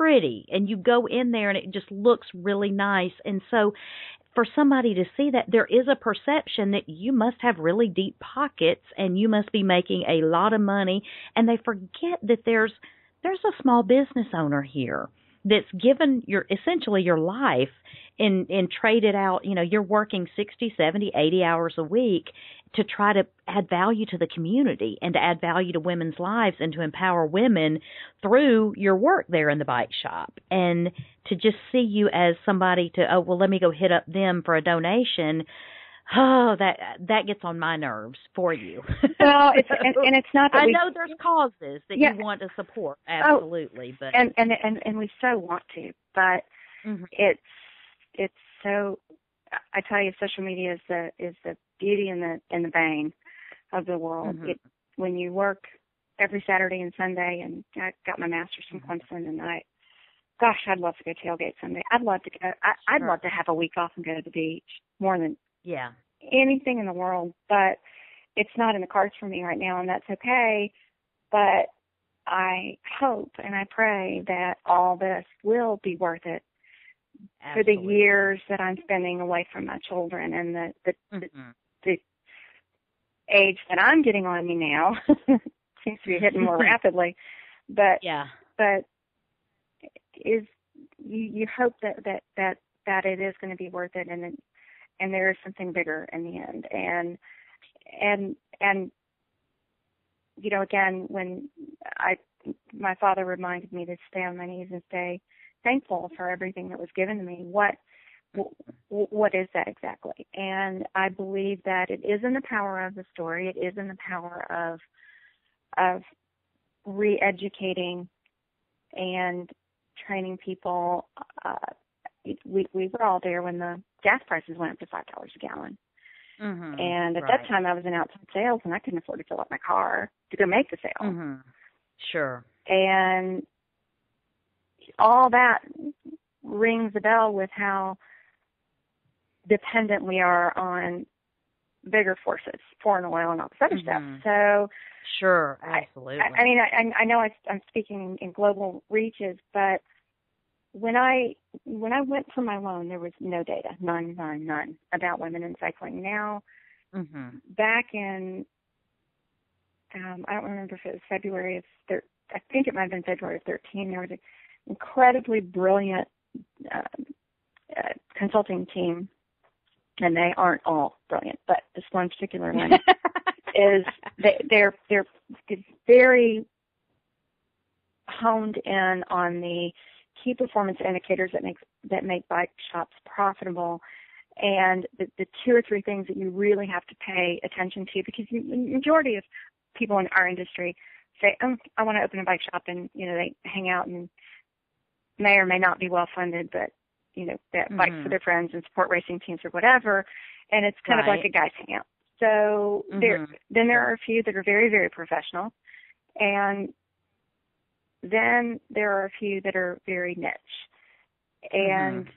pretty and you go in there and it just looks really nice. And so for somebody to see that there is a perception that you must have really deep pockets and you must be making a lot of money and they forget that there's there's a small business owner here that's given your essentially your life and and traded out you know you're working 60 70 80 hours a week to try to add value to the community and to add value to women's lives and to empower women through your work there in the bike shop. And to just see you as somebody to oh well let me go hit up them for a donation oh that that gets on my nerves for you well it's and, and it's not that i we, know there's causes that yeah. you want to support absolutely oh, but and, and and and we so want to but mm-hmm. it's it's so i tell you social media is the is the beauty and the and the bane of the world mm-hmm. it when you work every Saturday and Sunday, and I got my master's from Clemson, and I, gosh, I'd love to go tailgate Sunday. I'd love to go. I, I'd Sure. love to have a week off and go to the beach more than Yeah. anything in the world, but it's not in the cards for me right now, and that's okay. But I hope and I pray that all this will be worth it for the years that I'm spending away from my children and the the, Mhm. the age that I'm getting on me now seems to be hitting more rapidly. But Yeah. but is you you hope that that that that it is going to be worth it and it- and there is something bigger in the end and and and you know again when i my father reminded me to stay on my knees and stay thankful for everything that was given to me what what is that exactly and i believe that it is in the power of the story it is in the power of of re-educating and training people. Uh, we we were all there when the gas prices went up to five dollars a gallon, Mhm. and at Right. that time I was in outside sales and I couldn't afford to fill up my car to go make the sale, Mhm. Sure. and all that rings a bell with how dependent we are on bigger forces, foreign oil and all this other Mhm. stuff. So Sure. I- Absolutely. I, I mean, I, I know I, I'm speaking in global reaches, but when I when I went for my loan, there was no data, none, none, none about women in cycling. Now, mhm. back in, um, I don't remember if it was February of thir- I think it might have been February of 13. There was an incredibly brilliant uh, uh, consulting team, and they aren't all brilliant, but this one particular one is they, they're they're very honed in on the key performance indicators that make that make bike shops profitable and the, the two or three things that you really have to pay attention to because the majority of people in our industry say oh, I want to open a bike shop and you know they hang out and may or may not be well funded but you know they have bikes Mhm. for their friends and support racing teams or whatever and it's kind of like a guys hangout so there Mhm. then there are a few that are very, very professional. And then there are a few that are very niche. And Mhm.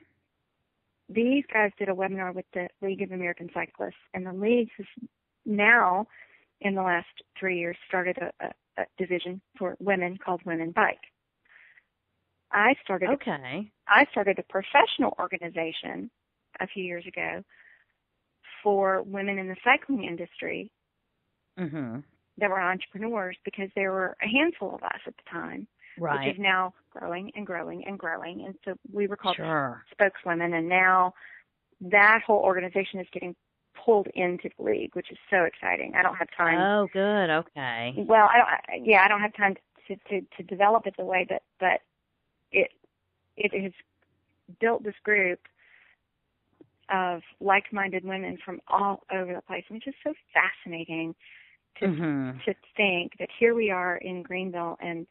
these guys did a webinar with the League of American Cyclists, and the league has now, in the last three years, started a, a, a division for women called Women Bike. I started a Okay. I started a professional organization a few years ago for women in the cycling industry Mhm. That were entrepreneurs because there were a handful of us at the time, which is now growing and growing and growing. And so we were called Sure. spokeswomen, and now that whole organization is getting pulled into the league, which is so exciting. I don't have time. Oh, good. Okay. Well, I don't. I, yeah, I don't have time to, to to develop it the way that but it it has built this group of like-minded women from all over the place, which is so fascinating to Mhm. to think that here we are in Greenville and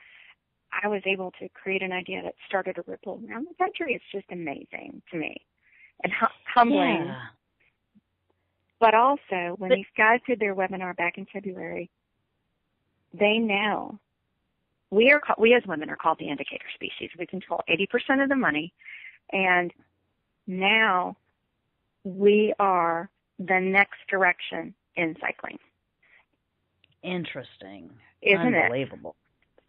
I was able to create an idea that started a ripple around the country. It's just amazing to me and hu- humbling. Yeah. But also, when But- these guys did their webinar back in February, they know we are we as women are called the indicator species. We control 80% of the money, and now we are the next direction in cycling, Interesting. isn't it? Unbelievable.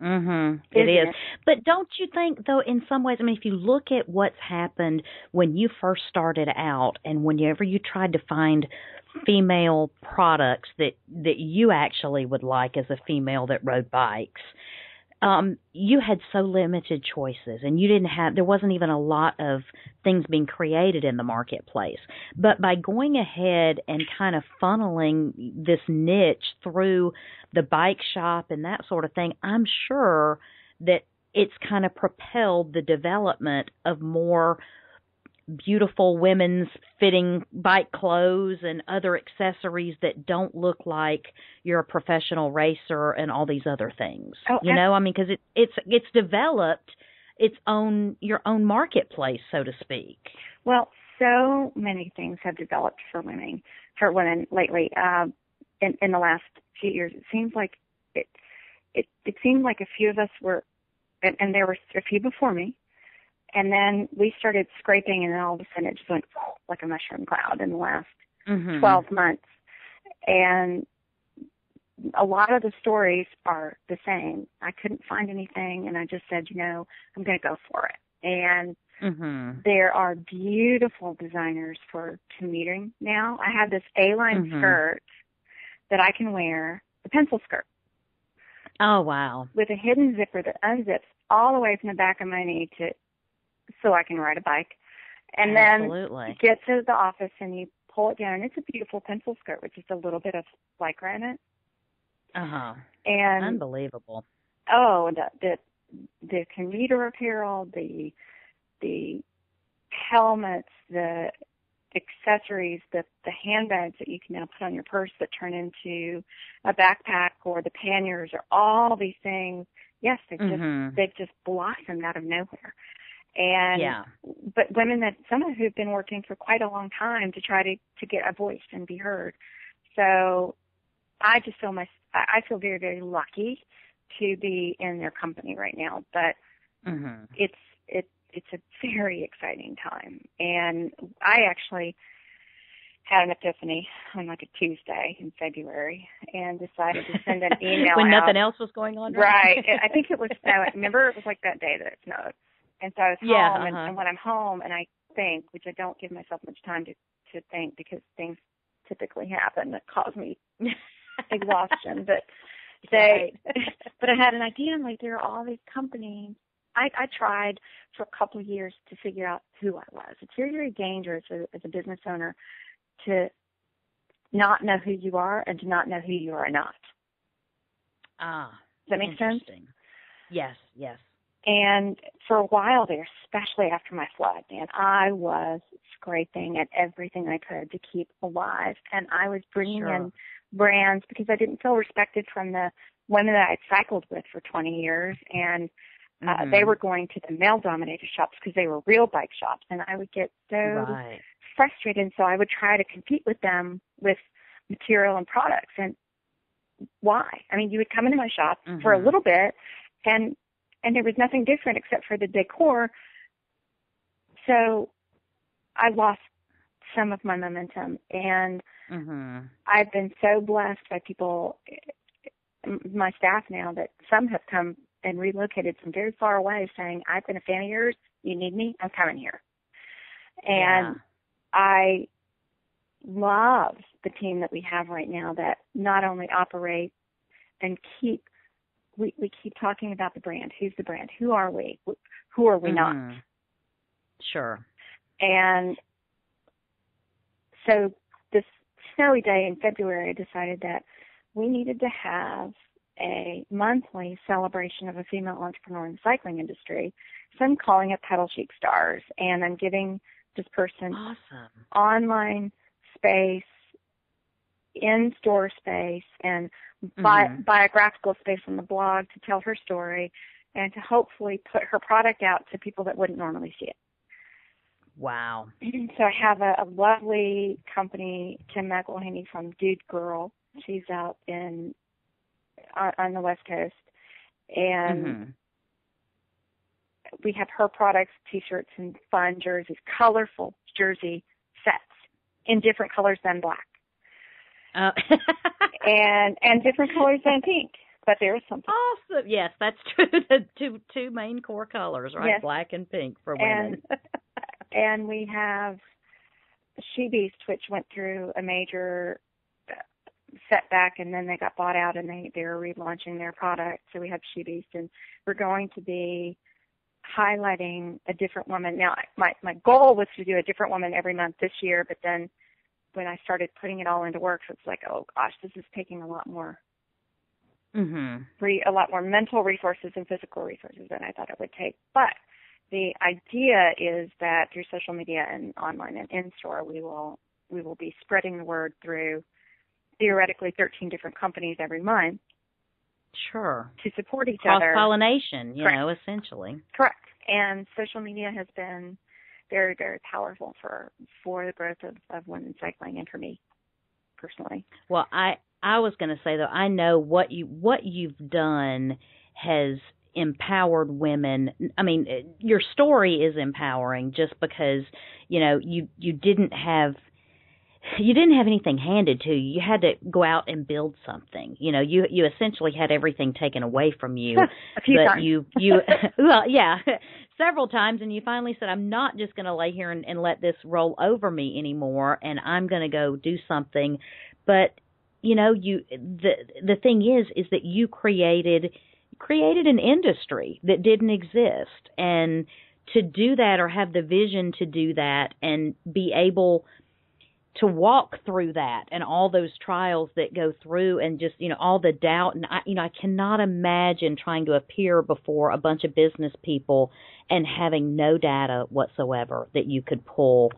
Mhm. It Isn't is. it? But don't you think though in some ways I mean if you look at what's happened when you first started out and whenever you tried to find female products that that you actually would like as a female that rode bikes um you had so limited choices and you didn't have there wasn't even a lot of things being created in the marketplace. But by going ahead and kind of funneling this niche through the bike shop and that sort of thing i'm sure that it's kind of propelled the development of more beautiful women's fitting bike clothes and other accessories that don't look like you're a professional racer and all these other things. Oh, you know, I mean cuz it it's it's developed its own your own marketplace so to speak. Well, so many things have developed for women for women lately. Um, in in the last few years, it seems like it it it seemed like a few of us were, and, and there were a few before me, and then we started scraping, and then all of a sudden it just went like a mushroom cloud in the last Mhm. 12 months. And a lot of the stories are the same. I couldn't find anything, and I just said, you know, I'm going to go for it. And Mhm. there are beautiful designers for commuting now. I have this A-line Mhm. skirt that I can wear, the pencil skirt, Oh wow. with a hidden zipper that unzips all the way from the back of my knee to so I can ride a bike. And then get to the office and you pull it down and it's a beautiful pencil skirt with just a little bit of lycra in it. Uh huh. And Unbelievable. oh the the the commuter apparel, the the helmets, the accessories, the the handbags that you can now put on your purse that turn into a backpack or the panniers or all these things. Yes, they've Mhm. just they've just blossomed out of nowhere. And Yeah. but women that some of who've been working for quite a long time to try to to get a voice and be heard. So I just feel my I I feel very very lucky to be in their company right now. But Mhm. it's it it's a very exciting time, and I actually had an epiphany on like a Tuesday in February and decided to send an email when nothing out. else was going on. Right. I think it was snow. Remember, it was like that day that it snowed. And so I was Yeah, home, and, uh-huh. and when I'm home, and I think, which I don't give myself much time to to think because things typically happen that cause me exhaustion. But they, but I had an idea. I'm like, there are all these companies. I, I tried for a couple of years to figure out who I was. It's very, very dangerous as, as a business owner to not know who you are and to not know who you are not. Ah. Does that make sense? Yes. Yes. And for a while there, especially after my flood, man, I was scraping at everything I could to keep alive. And I was bringing Sure. in brands because I didn't feel respected from the women that I'd cycled with for 20 years. And uh, Mhm. they were going to the male dominated shops because they were real bike shops. And I would get so Right. frustrated. And so I would try to compete with them with material and products. And why? I mean, you would come into my shop for a Mhm. little bit and and there was nothing different except for the decor. So I lost some of my momentum and Mhm. I've been so blessed by people my staff now that some have come and relocated from very far away saying, I've been a fan of yours, you need me, I'm coming here. And Yeah. I love the team that we have right now that not only operate and keep we, we keep talking about the brand. Who's the brand? Who are we? Who are we not? Mhm. Sure. And so this snowy day in February, I decided that we needed to have a monthly celebration of a female entrepreneur in the cycling industry. So I'm calling it Pedal Chic Stars, and I'm giving this person Awesome. online space, in-store space, and bi- Mhm. biographical space on the blog to tell her story and to hopefully put her product out to people that wouldn't normally see it. Wow. so I have a, a lovely company, Kim McElhaney from Dude Girl. She's out in on, on the West Coast, and Mhm. we have her products, T-shirts, and fun jerseys, colorful jersey sets in different colors than black, Uh, and and different colors than pink. But there is something. awesome. Yes, that's true. The two two main core colors, right? Yes. Black and pink for women. and we have She Beast, which went through a major uh, setback, and then they got bought out, and they they're relaunching their product. So we have She Beast, and we're going to be highlighting a different woman. Now, my my goal was to do a different woman every month this year, but then when I started putting it all into work, it's like, oh gosh, this is taking a lot more mhm. re- a lot more mental resources and physical resources than I thought it would take. But the idea is that through social media and online and in store, we will we will be spreading the word through theoretically 13 different companies every month Sure. to support each Cross other. pollination, you Correct. know, essentially. Correct. And social media has been very very powerful for for the growth of, of women's cycling and for me personally. Well, I I was going to say though, I know what you what you've done has empowered women. I mean, your story is empowering just because, you know, you you didn't have you didn't have anything handed to you. You had to go out and build something. You know, you you essentially had everything taken away from you. a few but times. you you well, yeah, several times and you finally said I'm not just going to lay here and, and let this roll over me anymore and I'm going to go do something. But you know, you the the thing is is that you created created an industry that didn't exist and to do that or have the vision to do that and be able to walk through that and all those trials that go through and just you know all the doubt and I you know I cannot imagine trying to appear before a bunch of business people and having no data whatsoever that you could pull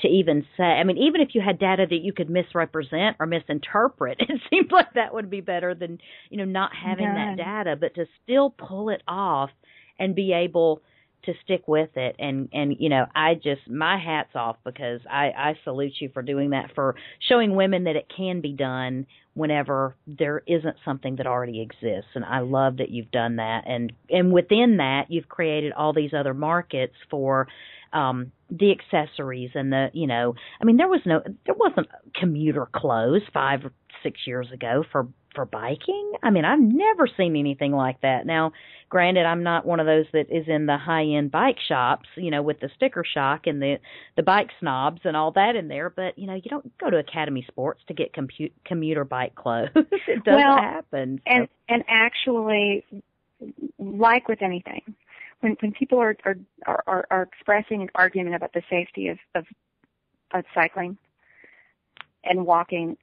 to even say I mean even if you had data that you could misrepresent or misinterpret it seems like that would be better than you know not having Yeah. that data but to still pull it off and be able to stick with it. And and you know I just my hats off because I I salute you for doing that for showing women that it can be done whenever there isn't something that already exists. And I love that you've done that. And and within that you've created all these other markets for um the accessories and the you know I mean there was no there wasn't commuter clothes 5 or 6 years ago for for biking. I mean, I've never seen anything like that. Now, granted, I'm not one of those that is in the high end bike shops, you know, with the sticker shock and the the bike snobs and all that in there. But you know, you don't go to Academy Sports to get compu- commuter bike clothes. it doesn't Well, happen. So. and and actually like with anything when when people are are are, are expressing an argument about the safety of, of of cycling and walking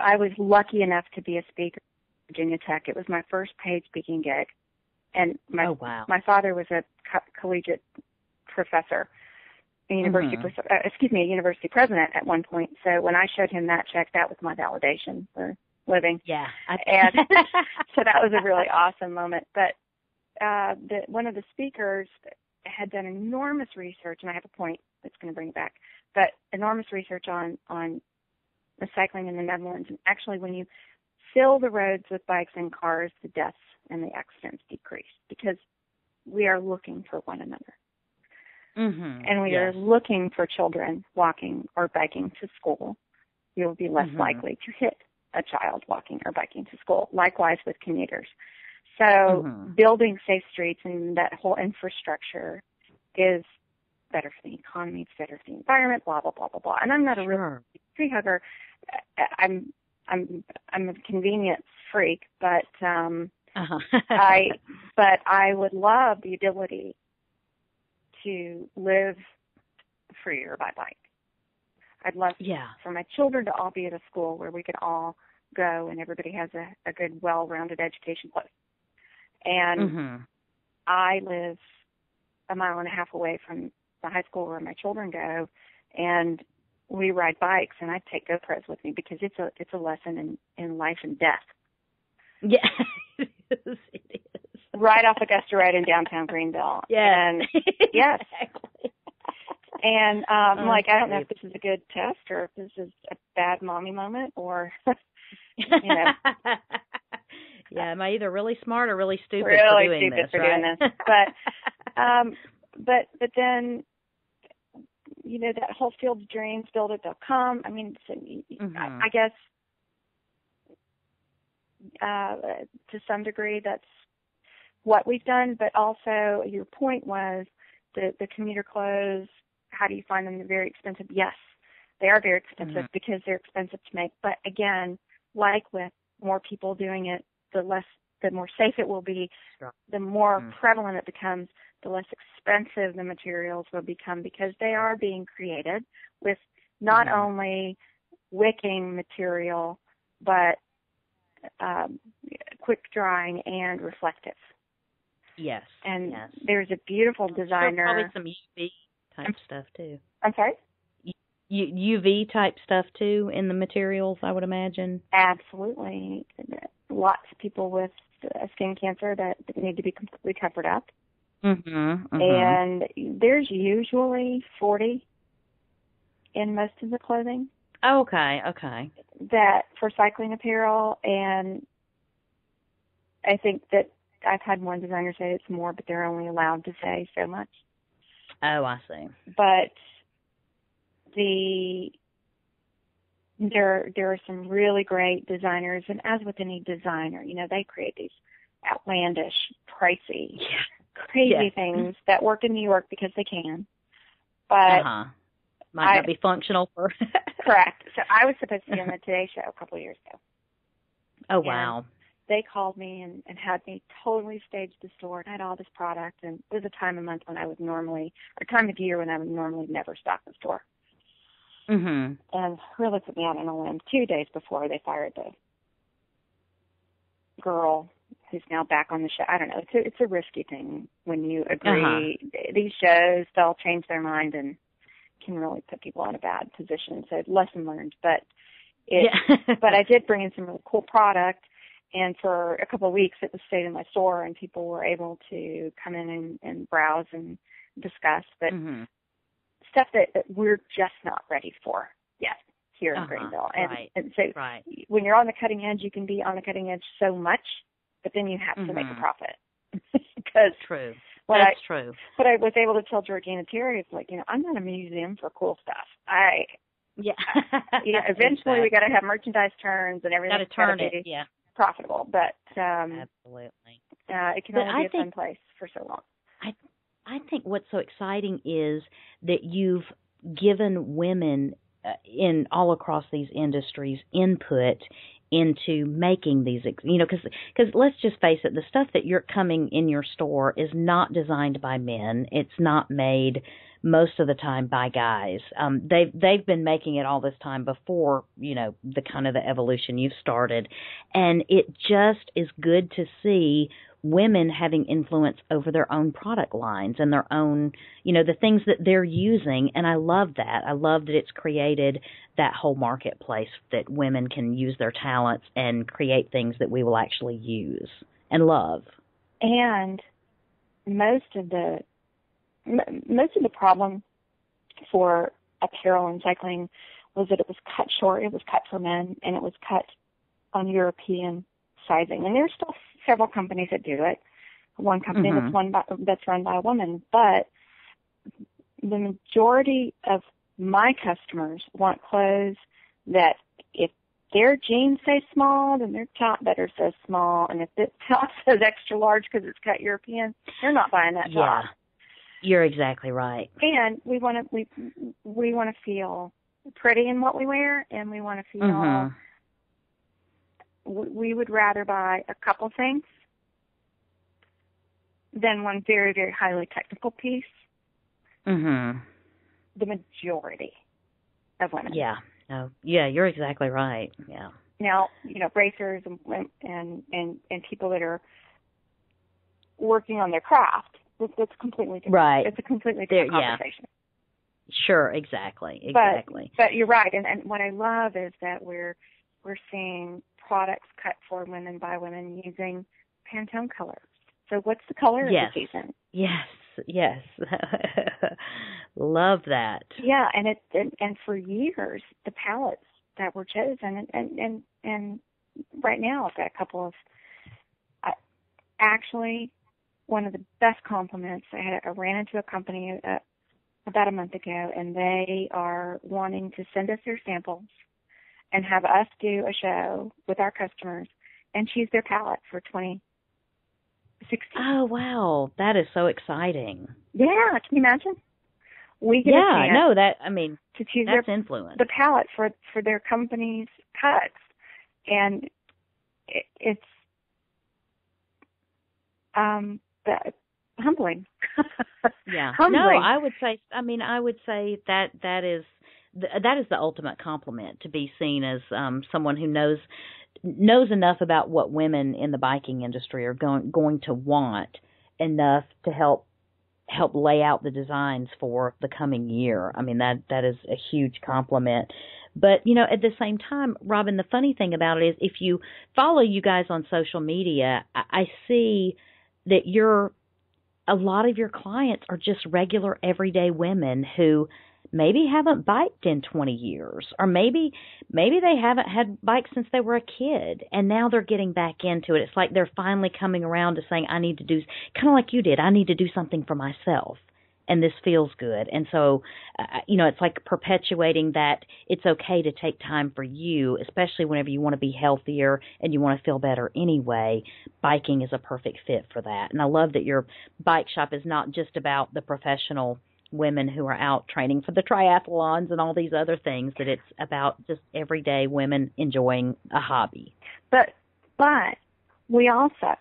i was lucky enough to be a speaker at virginia tech it was my first paid speaking gig and my oh wow. my father was a co- collegiate professor a university Mhm. pres- uh, excuse me a university president at one point so when i showed him that check that was my validation for living yeah. I, and so that was a really awesome moment. But uh, the, one of the speakers had done enormous research, and I have a point that's going to bring it back. But enormous research on on recycling in the Netherlands, and actually, when you fill the roads with bikes and cars, the deaths and the accidents decrease because we are looking for one another, mhm. and we are looking for children walking or biking to school. You'll be less Mhm. likely to hit a child walking or biking to school. Likewise with commuters. So Mhm. building safe streets and that whole infrastructure is better for the economy, it's better for the environment, blah blah blah blah blah. And I'm not a real tree hugger. I'm I'm I'm a convenience freak, but um Uh-huh. I but I would love the ability to live free or by bike. I'd love yeah. for my children to all be at a school where we could all go and everybody has a, a good, well-rounded education place. And Mhm. I live a mile and a half away from the high school where my children go, and we ride bikes, and I take GoPros with me because it's a it's a lesson in in life and death. Yeah. it is. It is. Right off Augusta Road in downtown Greenville. Yeah. And yes. Exactly. and um Oh, like I don't know if this is a good test or if this is a bad mommy moment or you know. yeah, am I either really smart or really stupid Really for doing stupid this? for right? doing this. But um but but then you know that whole field of dreams build i mean so, Mhm. I, I guess uh to some degree that's what we've done but also your point was the the commuter clothes how do you find them they're very expensive yes they are very expensive Mhm. because they're expensive to make but again like with more people doing it the less the more safe it will be Sure. the more Mhm. prevalent it becomes the less expensive the materials will become because they are being created with not Mhm. only wicking material but um, quick drying and reflective. yes. And yes. there's a beautiful Sure, designer. probably some UV type I'm- stuff too. I'm sorry. U- UV type stuff too in the materials, I would imagine. Absolutely, lots of people with uh, skin cancer that need to be completely covered up. Mm-hmm. and there's usually 40 in most of the clothing. Oh, okay, okay. That for cycling apparel, and I think that I've had one designer say it's more, but they're only allowed to say so much. Oh, I see. But the there there are some really great designers, and as with any designer, you know, they create these outlandish, pricey. Crazy Yeah. things that work in New York because they can. But Uh-huh. Might I- not be functional for correct. So I was supposed to be on the Today Show a couple of years ago. Oh, Yeah. wow. They called me and, and had me totally stage the store and I had all this product and it was a time of month when I would normally or time of year when I would normally never stock the store. Mhm. and really put me out on a limb two days before they fired the girl who's now back on the show. I don't know. It's a, it's a risky thing when you agree. These shows they'll change their mind and can really put people in a bad position. So lesson learned. But it, yeah. but I did bring in some really cool product. And for a couple of weeks, it was stayed in my store, and people were able to come in and, and browse and discuss. But Mhm. stuff that, that we're just not ready for yet here in Uh-huh, Greenville. And, right. and so Right. when you're on the cutting edge, you can be on the cutting edge so much, but then you have to make a Mhm. profit. Because True. what That's I true. what I was able to tell Georgina Terry is like, you know, I'm not a museum for cool stuff. I Yeah. yeah, eventually we got to have merchandise turns and everything. got to turn it. Yeah. profitable, but um Absolutely. uh it can But only I be a fun place for so long. I I think what's so exciting is that you've given women uh, in all across these industries input into making these you know cuz cuz let's just face it the stuff that you're coming in your store is not designed by men. It's not made most of the time by guys. Um they've they've been making it all this time before you know the kind of the evolution you've started. And it just is good to see women having influence over their own product lines and their own, you know, the things that they're using. And I love that. I love that it's created that whole marketplace that women can use their talents and create things that we will actually use and love. And most of the most of the problem for apparel and cycling was that it was cut short. It was cut for men, and it was cut on European sizing. And there's still several companies that do it. One company Mhm. that's one by, that's run by a woman, but the majority of my customers want clothes that if their jeans say small, then their top better says small, and if the top says extra large because it's cut European, they're not buying that top. Yeah. top. You're exactly right. And we want to we we want to feel pretty in what we wear, and we want to feel Mhm. We would rather buy a couple things than one very very highly technical piece. Mhm. The majority of women. Yeah. No. Yeah, you're exactly right. Yeah. Now, you know, racers and and and and people that are working on their craft. It's, it's completely different. Right. It's a completely different yeah. conversation. Sure, exactly. But- Exactly. But you're right, and, and what I love is that we're we're seeing products cut for women by women using Pantone colors. So what's the color Yes. of the season? Yes, yes. Love that. Yeah, and it and, and for years the palettes that were chosen, and and and, and right now I've got a couple of. I, actually, one of the best compliments I had. I ran into a company uh, about a month ago, and they are wanting to send us their samples and have us do a show with our customers and choose their palette for 2016. Oh wow, that is so exciting. Yeah, can you imagine? We get Yeah, no, that I mean to choose their that's influence. the palette for for their company's cuts, and it, it's um that, humbling. Yeah. humbling. No, I would say. I mean, I would say that that is th- that is the ultimate compliment to be seen as um someone who knows knows enough about what women in the biking industry are going going to want enough to help help lay out the designs for the coming year. I mean that that is a huge compliment. But you know, at the same time, Robin, the funny thing about it is if you follow you guys on social media, I, I see that you're a lot of your clients are just regular everyday women who maybe haven't biked in 20 years or maybe maybe they haven't had bikes since they were a kid and now they're getting back into it. It's like they're finally coming around to saying i need to do kind of like you did i need to do something for myself and this feels good. And so uh, you know it's like perpetuating that it's okay to take time for you especially whenever you want to be healthier and you want to feel better anyway. Biking is a perfect fit for that. And i love that your bike shop is not just about the professional women who are out training for the triathlons and all these other things that it's about just everyday women enjoying a hobby. But but we also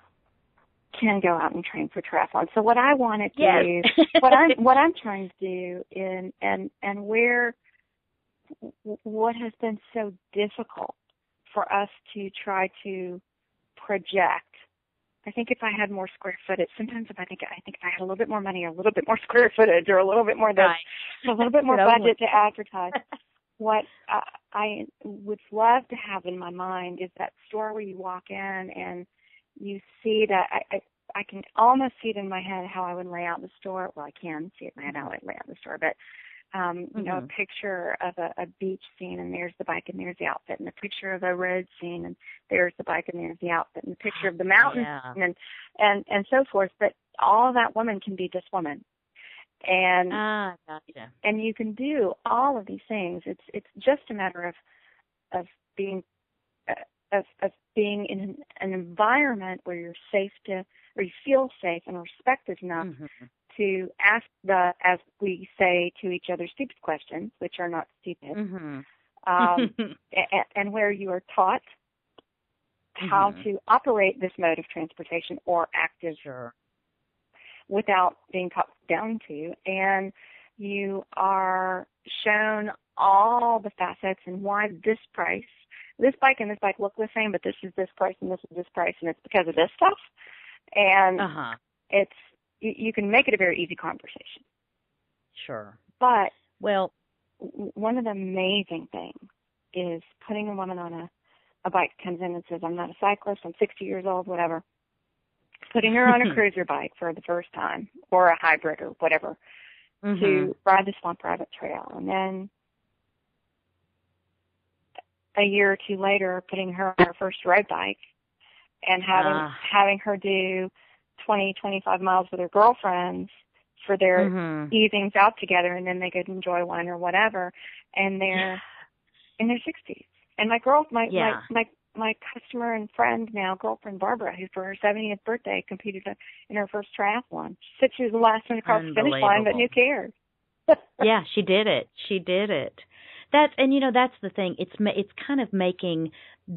can go out and train for triathlon. So what I want to do, yes. what I'm what I'm trying to do, in and and where what has been so difficult for us to try to project I think if I had more square footage, sometimes if I think I think if I had a little bit more money, a little bit more square footage, or a little bit more this, right. a little bit more budget to advertise. what uh, I would love to have in my mind is that store where you walk in and you see that I, I I can almost see it in my head how I would lay out the store. Well, I can see it in my head how I would lay out the store, but um, you mm-hmm. know, a mm-hmm. picture of a, a beach scene and there's the bike and there's the outfit and a picture of a road scene and there's the bike and there's the outfit and a picture of the mountain yeah. and and and so forth. But all that woman can be this woman. And ah, gotcha. and you can do all of these things. It's it's just a matter of of being uh, of of being in an, an environment where you're safe to or you feel safe and respected enough mm-hmm to ask the, as we say to each other, stupid questions, which are not stupid, mm-hmm. um, and, and, where you are taught how mm-hmm. to operate this mode of transportation or active sure. without being talked down to, and you are shown all the facets and why this price, this bike and this bike look the same, but this is this price and this is this price, and it's because of this stuff. And uh-huh. it's you, you can make it a very easy conversation. Sure. But well, one of the amazing things is putting a woman on a a bike comes in and says, "I'm not a cyclist. I'm 60 years old, whatever." Putting her on a cruiser bike for the first time, or a hybrid, or whatever, mm-hmm. to ride the Swamp Rabbit Trail, and then a year or two later, putting her on her first road bike, and having uh. having her do 20, 25 miles with their girlfriends for their mm-hmm. evenings out together and then they could enjoy wine or whatever and they're in their sixties. And my girl my, yeah. my my my customer and friend now, girlfriend Barbara, who for her 70th birthday competed in her first triathlon. She said she was the last one across the finish line, but who cares? yeah, she did it. She did it. That's and you know that's the thing. It's it's kind of making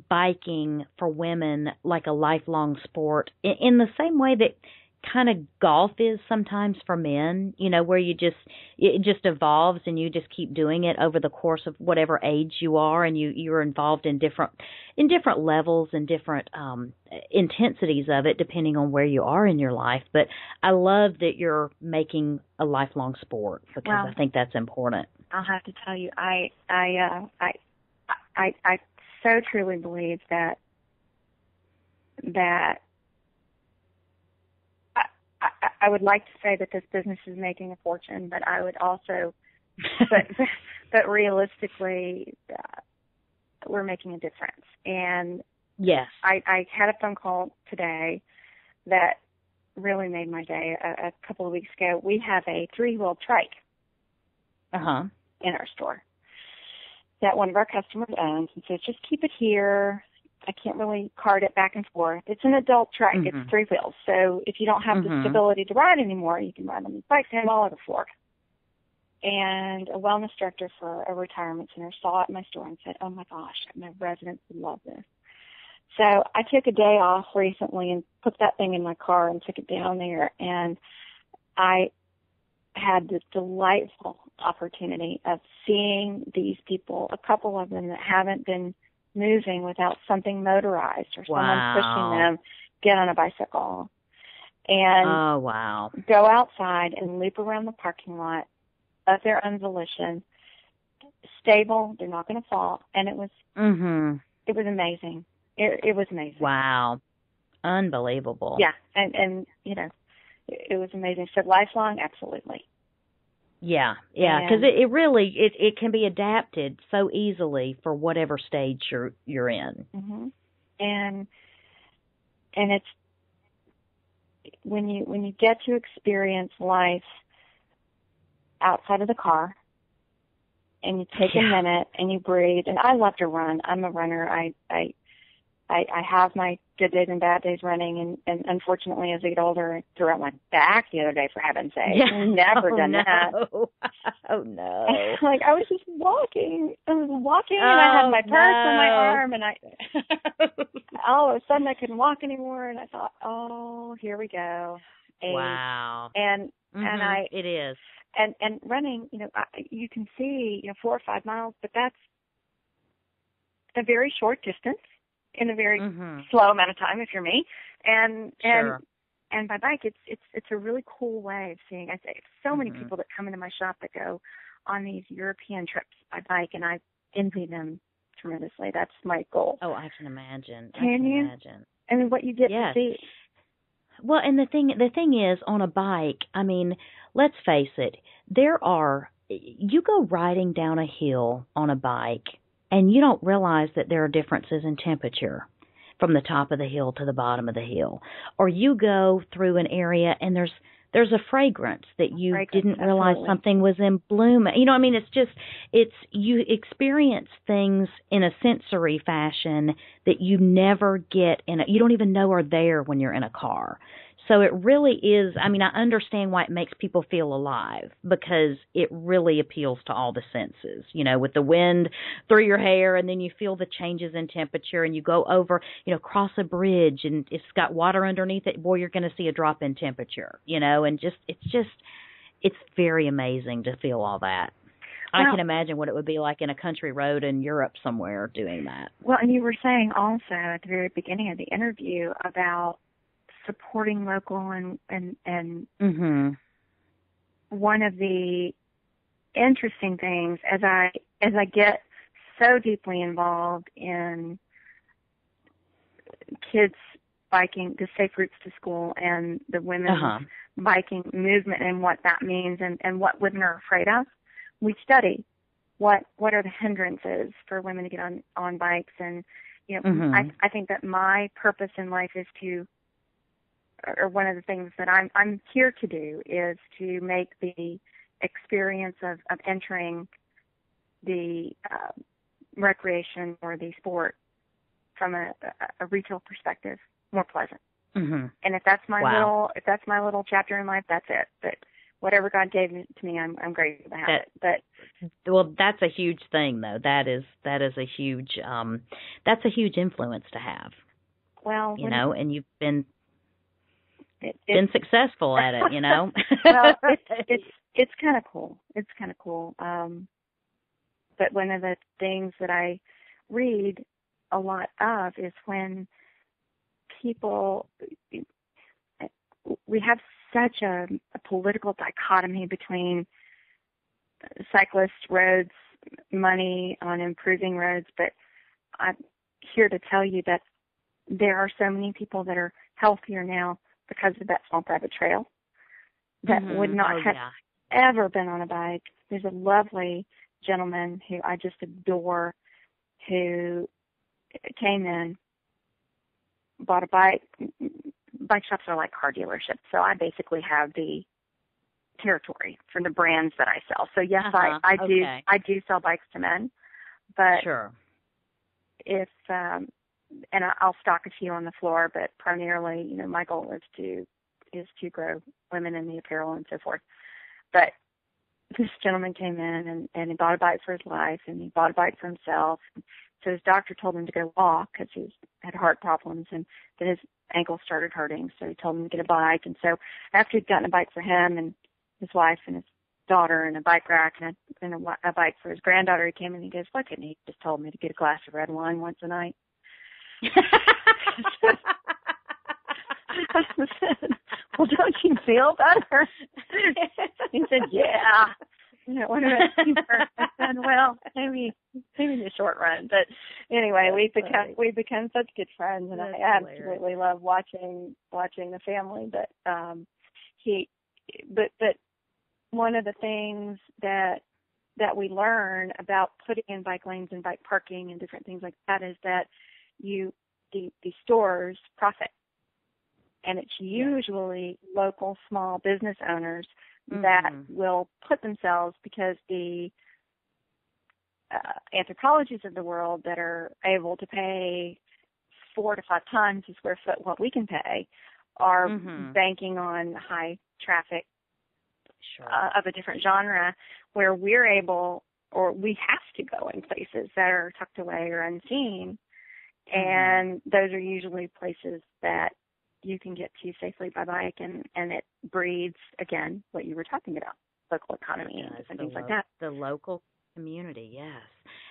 biking for women like a lifelong sport in, in the same way that kind of golf is sometimes for men, you know, where you just it just evolves and you just keep doing it over the course of whatever age you are and you you're involved in different in different levels and different um intensities of it depending on where you are in your life, but I love that you're making a lifelong sport because well, I think that's important. I'll have to tell you I I uh I I I so truly believe that that I, I, I would like to say that this business is making a fortune, but I would also, but but realistically, uh, we're making a difference. And yes, I, I had a phone call today that really made my day. A, a couple of weeks ago, we have a three-wheel trike uh-huh. in our store, that one of our customers owns and says, just keep it here. I can't really cart it back and forth. It's an adult trike. Mm-hmm. It's three wheels. So if you don't have mm-hmm. the stability to ride anymore, you can ride on these bikes and all over Florida. And a wellness director for a retirement center saw it in my store and said, oh my gosh, my residents would love this. So I took a day off recently and put that thing in my car and took it down there and I had this delightful opportunity of seeing these people, a couple of them that haven't been moving without something motorized or wow. someone pushing them, get on a bicycle. And oh wow. go outside and loop around the parking lot of their own volition. Stable they're not going to fall. And it was mhm it was amazing. It it was amazing. Wow. Unbelievable. Yeah. And and you know it, it was amazing. So lifelong absolutely Yeah, yeah, because it, it really it it can be adapted so easily for whatever stage you're you're in. hmm And and it's when you when you get to experience life outside of the car and you take Yeah. a minute and you breathe and I love to run. I'm a runner. I I I, I have my good days and bad days running and, and unfortunately as I get older I threw out my back the other day for heaven's sake. I've never oh, done no. that. oh no. like I was just walking. I was walking and I had Oh, my purse on my arm and I all of a sudden I couldn't walk anymore and I thought, Oh, here we go. Age. wow. And Mhm, I- it is. and and running, you know, I, you can see, you know, four or five miles, but that's a very short distance in a very hmm slow amount of time if you're me. And and Sure. and by bike it's it's it's a really cool way of seeing I say so many Mhm. people that come into my shop that go on these European trips by bike and I envy them tremendously. That's my goal. Oh, I can imagine. I Can can you? imagine. I mean what you get Yes. to see. Well, and the thing the thing is on a bike, I mean, let's face it, there are you go riding down a hill on a bike and you don't realize that there are differences in temperature from the top of the hill to the bottom of the hill. Or you go through an area and there's there's a fragrance that you Fragrance, didn't realize absolutely. something was in bloom. You know, I mean it's just it's you experience things in a sensory fashion that you never get in a you don't even know are there when you're in a car. So it really is I mean I understand why it makes people feel alive because it really appeals to all the senses. You know, with the wind through your hair and then you feel the changes in temperature and you go over, you know, cross a bridge and it's got water underneath it, boy you're going to see a drop in temperature, you know, and just it's just it's very amazing to feel all that. I Well- can imagine what it would be like in a country road in Europe somewhere doing that. Well, and you were saying also at the very beginning of the interview about supporting local and and and Mhm. one of the interesting things as I as I get so deeply involved in kids biking the safe routes to school and the women's Uh-huh. biking movement and what that means and, and what women are afraid of. We study what what are the hindrances for women to get on on bikes and you know Mhm. I I think that my purpose in life is to or one of the things that I'm I'm here to do is to make the experience of of entering the uh, recreation or the sport from a, a, retail perspective more pleasant. Mhm. And if that's my Wow. little if that's my little chapter in life, that's it. But whatever God gave me, to me, I'm I'm grateful to have That- it. But Well, that's a huge thing though. That is that is a huge um that's a huge influence to have, well, you know, and you've been it, been successful at it, you know. well, it's it's it's kind of cool. It's kind of cool. Um, but one of the things that I read a lot of is when people we have such a, a political dichotomy between cyclists, roads, money on improving roads, but I'm here to tell you that there are so many people that are healthier now because of that swamp rabbit trail that Mhm. would not oh, have yeah. ever been on a bike. There's a lovely gentleman who I just adore who came in, bought a bike. Bike shops are like car dealerships, so I basically have the territory for the brands that I sell. So yes, Uh-huh, I I do okay. I do sell bikes to men, but Sure. if um and I- I'll stock a few on the floor, but primarily, you know, my goal is to is to grow women in the apparel and so forth. But this gentleman came in and and he bought a bike for his wife and he bought a bike for himself. So his doctor told him to go walk because he had heart problems and then his ankle started hurting. So he told him to get a bike. And so after he'd gotten a bike for him and his wife and his daughter and a bike rack and a, and a, a bike for his granddaughter, he came in and he goes, "Why couldn't he just told me to get a glass of red wine once a night?" I said, well, don't you feel better? he said, yeah. You know, what about you? I said, well, maybe, maybe in the short run. But anyway, we become funny. we become such good friends, and That's I hilarious. absolutely love watching watching the family. But um, he, but but one of the things that that we learn about putting in bike lanes and bike parking and different things like that is that you the the stores profit and it's usually yeah. local small business owners mm-hmm. that will put themselves because the uh, Anthropologies of the world that are able to pay four to five times a square foot what we can pay are mm-hmm. banking on high traffic sure. uh, of a different genre where we're able or we have to go in places that are tucked away or unseen. Mm-hmm. and those are usually places that you can get to safely by bike and and it breeds again what you were talking about local economy and things lo- like that. the local community yes.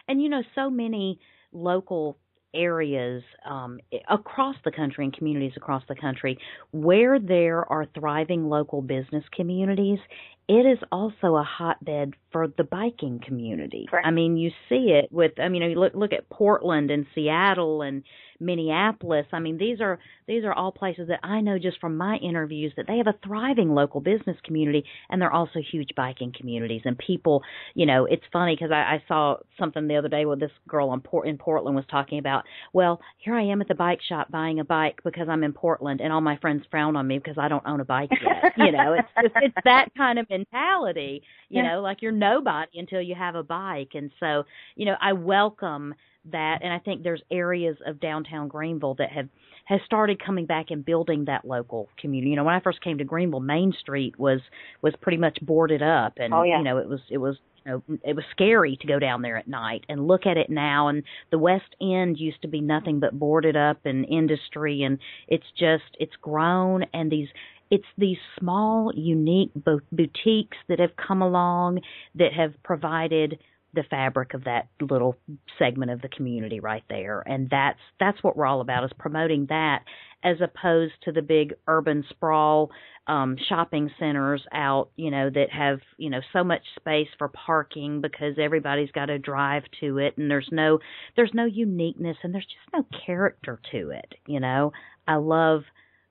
And you know so many local areas um, across the country and communities across the country where there are thriving local business communities it is also a hotbed for the biking community. Correct. I mean, you see it with I mean, you look look at Portland and Seattle and Minneapolis. I mean, these are these are all places that I know just from my interviews that they have a thriving local business community and they're also huge biking communities and people, you know, it's funny because I, I saw something the other day where this girl in, Port, in Portland was talking about, well, here I am at the bike shop buying a bike because I'm in Portland and all my friends frown on me because I don't own a bike yet. you know, it's just it's that kind of mentality, you yeah. know, like you're nobody until you have a bike. And so, you know, I welcome that and I think there's areas of downtown Greenville that have has started coming back and building that local community. You know, when I first came to Greenville, Main Street was was pretty much boarded up and oh, yeah. you know, it was it was you know, it was scary to go down there at night and look at it now and the west end used to be nothing but boarded up and industry and it's just it's grown and these it's these small unique boutiques that have come along that have provided the fabric of that little segment of the community right there. And that's that's what we're all about is promoting that as opposed to the big urban sprawl um shopping centers out you know that have you know so much space for parking because everybody's got to drive to it and there's no there's no uniqueness and there's just no character to it you know? I love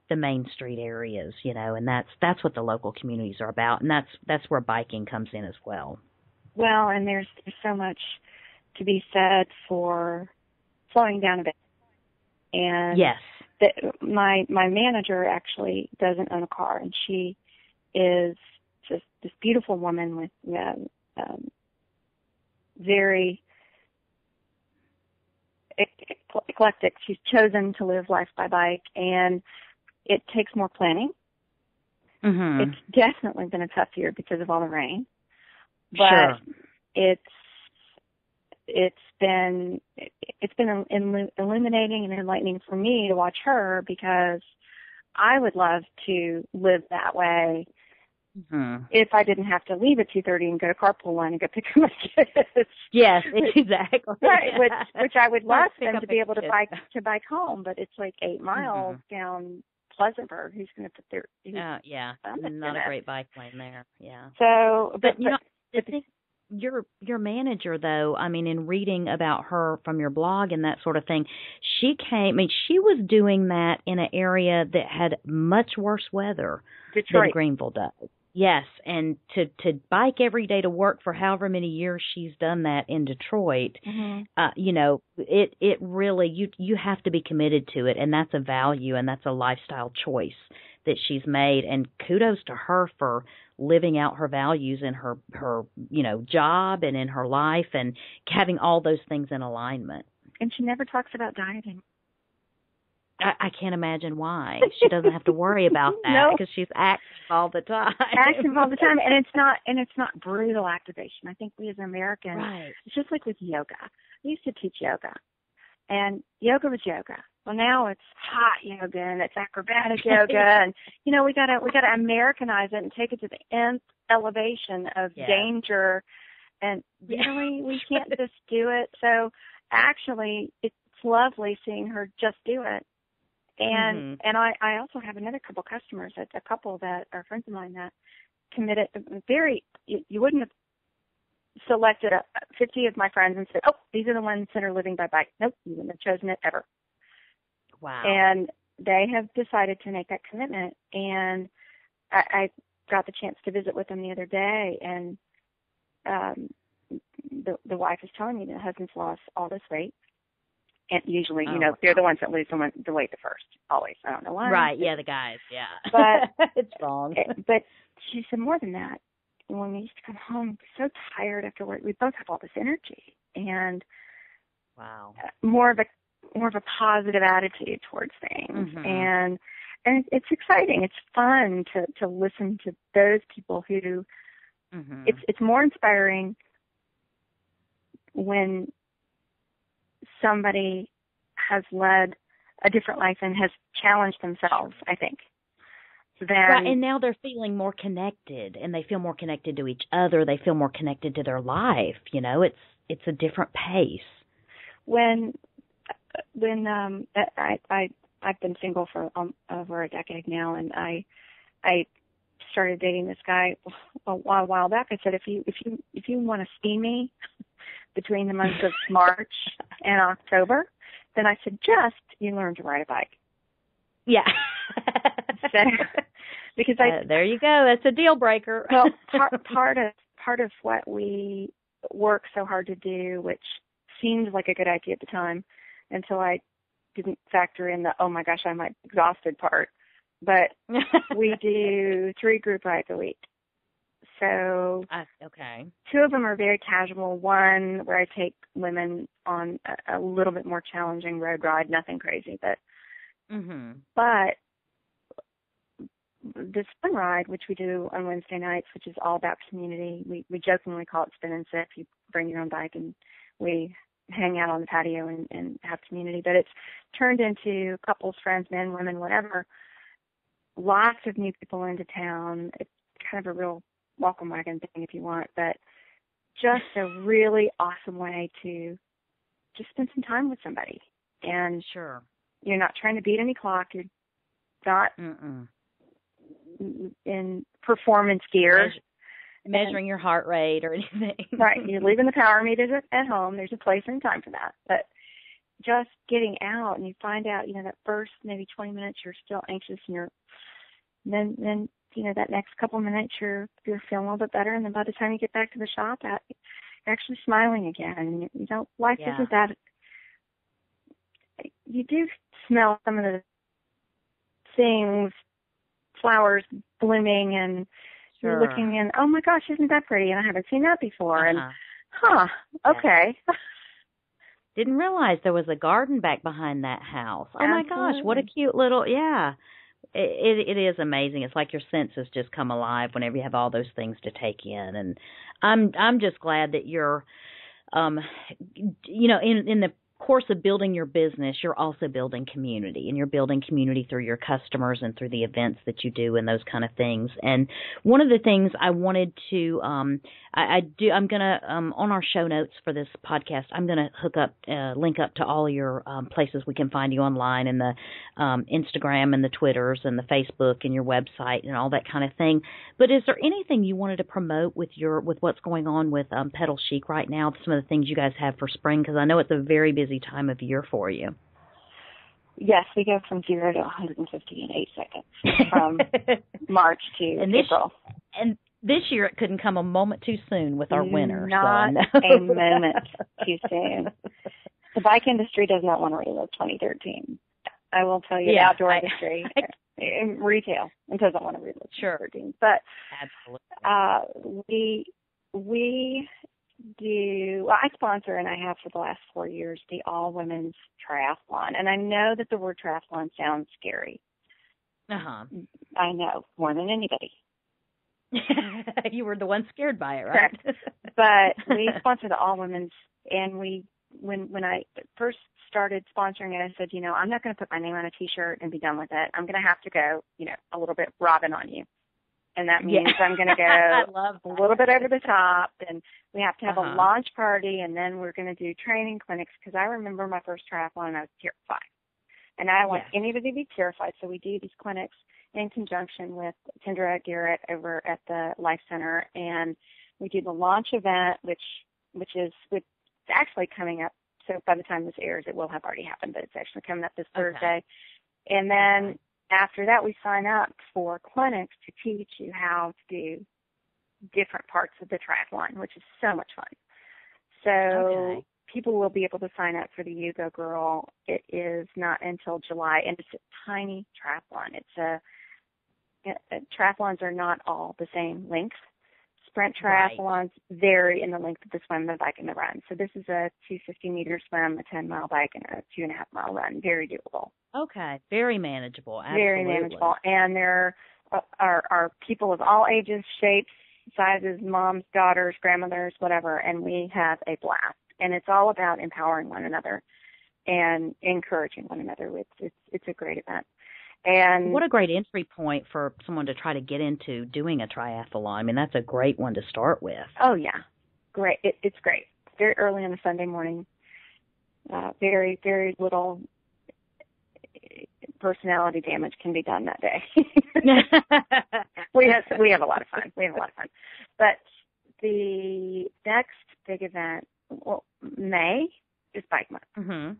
the main street areas you know and that's that's what the local communities are about. And that's that's where biking comes in as well well, and there's there's so much to be said for slowing down a bit. And yes, that my my manager actually doesn't own a car, and she is just this beautiful woman with um, um, very eclectic. She's chosen to live life by bike, and it takes more planning. Mm-hmm. It's definitely been a tough year because of all the rain but sure. it's it's been it's been illuminating and enlightening for me to watch her because I would love to live that way mm-hmm. if I didn't have to leave at two thirty and go to carpool line and go pick up my kids. Yes, exactly. right, which which I would love them to be able to bike to bike home, but it's like eight miles mm-hmm. down Pleasantburg. Who's going to put their? Uh, yeah, not a great bike lane there. Yeah. So, but, but you know, the thing, your your manager though i mean in reading about her from your blog and that sort of thing she came i mean she was doing that in an area that had much worse weather Detroit. than greenville does yes and to to bike every day to work for however many years she's done that in detroit mm-hmm. uh you know it it really you you have to be committed to it and that's a value and that's a lifestyle choice that she's made and kudos to her for living out her values in her her you know job and in her life and having all those things in alignment and she never talks about dieting I, I can't imagine why she doesn't have to worry about that no. because she's active all the time. Active all the time, and it's not and it's not brutal activation. I think we as Americans, right. it's just like with yoga. I used to teach yoga, and yoga was yoga well now it's hot yoga and it's acrobatic yoga and you know we gotta we gotta americanize it and take it to the nth elevation of yeah. danger and really we can't just do it so actually it's lovely seeing her just do it and mm-hmm. and i i also have another couple customers a, a couple that are friends of mine that committed very you, you wouldn't have selected a, 50 of my friends and said, "Oh, these are the ones that are living by bike." Nope, you wouldn't have chosen it ever. Wow. And they have decided to make that commitment. And I, I got the chance to visit with them the other day, and um, the the wife is telling me that the husband's lost all this weight. And usually, you Oh, know, they're the ones that lose the, one, the weight the first. Always. I don't know why. Right, yeah, the guys, yeah. But- it's wrong. Eh, But she said more than that. When we used to come home, so tired after work, we both have all this energy and Wow. more of a more of a positive attitude towards things. Mhm. And and it's exciting. It's fun to to listen to those people who Mhm. it's it's more inspiring when somebody has led a different life and has challenged themselves, I think. Than Right, and now they're feeling more connected, and they feel more connected to each other. They feel more connected to their life. You know, it's it's a different pace. when when um I I I've been single for um, over a decade now and I I started dating this guy a while, a while back. I said if you if you if you want to see me between the months of March and October, then I suggest you learn to ride a bike. Yeah. So, because I Uh, there you go. That's a deal breaker. well part part of part of what we work so hard to do which seemed like a good idea at the time until i didn't factor in the oh my gosh i'm like exhausted part but we do three group rides a week so I, okay. two of them are very casual one where i take women on a, a little bit more challenging road ride nothing crazy but Mhm. but the spin ride, which we do on Wednesday nights, which is all about community, we we jokingly call it spin and sip. You bring your own bike and we hang out on the patio and, and have community. But it's turned into couples, friends, men, women, whatever. Lots of new people into town. It's kind of a real welcome wagon thing if you want, but just a really awesome way to just spend some time with somebody. And Sure. you're not trying to beat any clock. You're not Mm-mm. in performance gear. Measuring your heart rate or anything. Right. You're leaving the power meters at, home. There's a place and time for that. But just getting out and you find out, you know, that first maybe 20 minutes you're still anxious and you're, then, then, you know, that next couple of minutes you're, you're feeling a little bit better. And then by the time you get back to the shop, you're actually smiling again. And you, you know, life Yeah. isn't that, you do smell some of the things, flowers blooming and, Sure. you're looking in, oh my gosh, isn't that pretty? And I haven't seen that before. And Uh-huh. huh, okay. Didn't realize there was a garden back behind that house. Oh my gosh, what a cute little yeah. It, it it is amazing. It's like your senses just come alive whenever you have all those things to take in, and I'm I'm just glad that you're, um, you know, in in the course of building your business, you're also building community, and you're building community through your customers and through the events that you do and those kind of things. And one of the things I wanted to, um, I, I do, I'm gonna um, on our show notes for this podcast, I'm gonna hook up, uh, link up to all your um, places we can find you online and the um, Instagram and the Twitters and the Facebook and your website and all that kind of thing. But is there anything you wanted to promote with your with what's going on with um, Pedal Chic right now? Some of the things you guys have for spring because I know it's a very busy time of year for you. yes, we go from zero to 150 in eight seconds from March to And this- April. and this year it couldn't come a moment too soon with our winter. Not know. a moment too soon. The bike industry does not want to relive 2013. I will tell you, Yeah, the outdoor I- industry, in retail, it doesn't want to relive Sure. 2013. But Absolutely. uh, we we do. Well, I sponsor, and I have for the last four years, the all women's triathlon. And I know that the word triathlon sounds scary. Uh huh. I know more than anybody. you were the one scared by it, right? but we sponsor the all women's and we when when I first started sponsoring it I said, you know, I'm not gonna put my name on a t shirt and be done with it. I'm gonna have to go, you know, a little bit Robin on you. And that means Yeah. I'm gonna go love a little bit over the top and we have to have Uh-huh. a launch party and then we're going to do training clinics because I remember my first triathlon and I was terrified. And I don't want anybody to be terrified. So we do these clinics in conjunction with Kendra Garrett over at the Life Center and we do the launch event which which is which is actually coming up so by the time this airs it will have already happened but it's actually coming up this Okay. Thursday. And then after that, we sign up for clinics to teach you how to do different parts of the triathlon, which is so much fun. So Okay. people will be able to sign up for the Yugo Girl. It is not until July, and it's a tiny triathlon. It's a, triathlons are not all the same length. Sprint Right. triathlons vary in the length of the swim, the bike, and the run. So this is a 250 meter swim, a 10 mile bike, and a two and a half mile run. Very doable Okay. Very manageable. Absolutely. very manageable. And there are, are people of all ages, shapes, sizes, moms, daughters, grandmothers, whatever, and we have a blast. And it's all about empowering one another and encouraging one another. It's it's it's a great event. And What a great entry point for someone to try to get into doing a triathlon. I mean, that's a great one to start with. oh yeah, great. It, it's great. Very early on a Sunday morning. Uh, very very little personality damage can be done that day. we have we have a lot of fun. We have a lot of fun. But the next big event, well, May is Bike Month. mhm.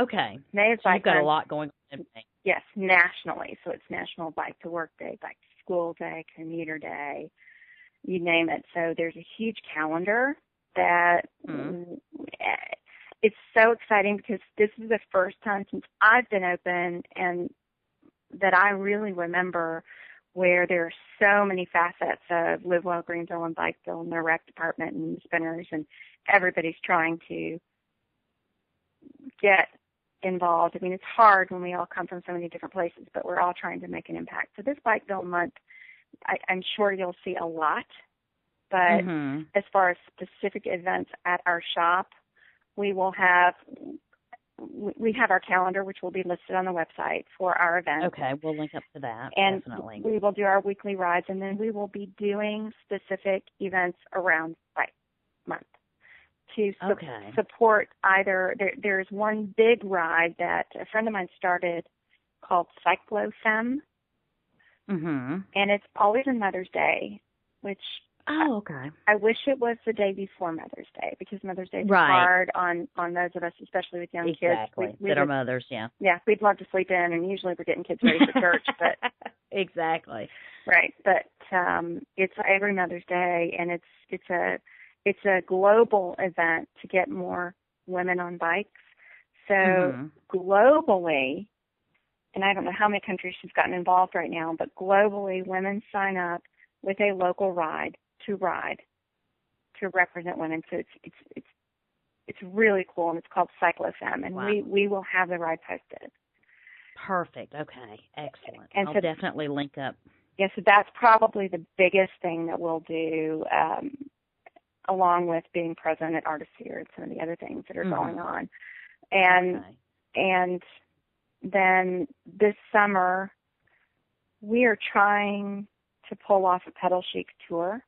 Okay. May is So Bike you've got a lot going on. Yes, nationally. So it's National Bike to Work Day, Bike to School Day, Commuter Day, you name it. So there's a huge calendar that Mhm. it's so exciting because this is the first time since I've been open and that I really remember where there are so many facets of Live Well Greenville and Bikeville and the rec department and spinners and everybody's trying to get involved. I mean, it's hard when we all come from so many different places, but we're all trying to make an impact. So this Bikeville month, I, I'm sure you'll see a lot. But Mhm. as far as specific events at our shop, we will have we have our calendar, which will be listed on the website for our events. Okay, we'll link up to that. And definitely. we will do our weekly rides, and then we will be doing specific events around Bike Month to su- Okay. support either. There, there's one big ride that a friend of mine started called CycloFemme, Mhm. and it's always on Mother's Day, which Oh, okay. I wish it was the day before Mother's Day because Mother's Day is Right. hard on on those of us, especially with young Exactly. kids. We, we that are mothers, yeah. yeah, we'd love to sleep in, and usually we're getting kids ready for church, but exactly. right. But um, it's every Mother's Day, and it's it's a it's a global event to get more women on bikes. So Mhm. globally, and I don't know how many countries she's gotten involved right now, but globally, women sign up with a local ride to ride to represent women. So it's it's it's it's really cool, and it's called CycloFemme, and Wow. we we will have the ride posted. Perfect. Okay. Excellent. And I'll so- definitely link up. Yeah, so that's probably the biggest thing that we'll do, um, along with being present at Artisphere and some of the other things that are Mhm. going on. And okay. and then this summer we are trying to pull off a pedal chic tour.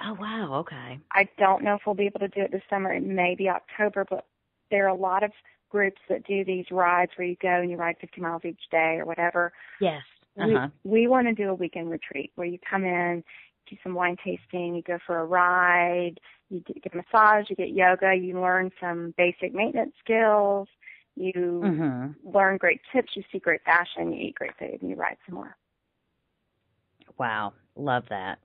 Oh wow. Okay. I don't know if we'll be able to do it this summer. It may be October, but there are a lot of groups that do these rides where you go and you ride 50 miles each day or whatever. Yes. Uh huh. We, we want to do a weekend retreat where you come in, do some wine tasting, you go for a ride, you get a massage, you get yoga, you learn some basic maintenance skills, you Mhm. learn great tips, you see great fashion, you eat great food, and you ride some more. Wow. Love that.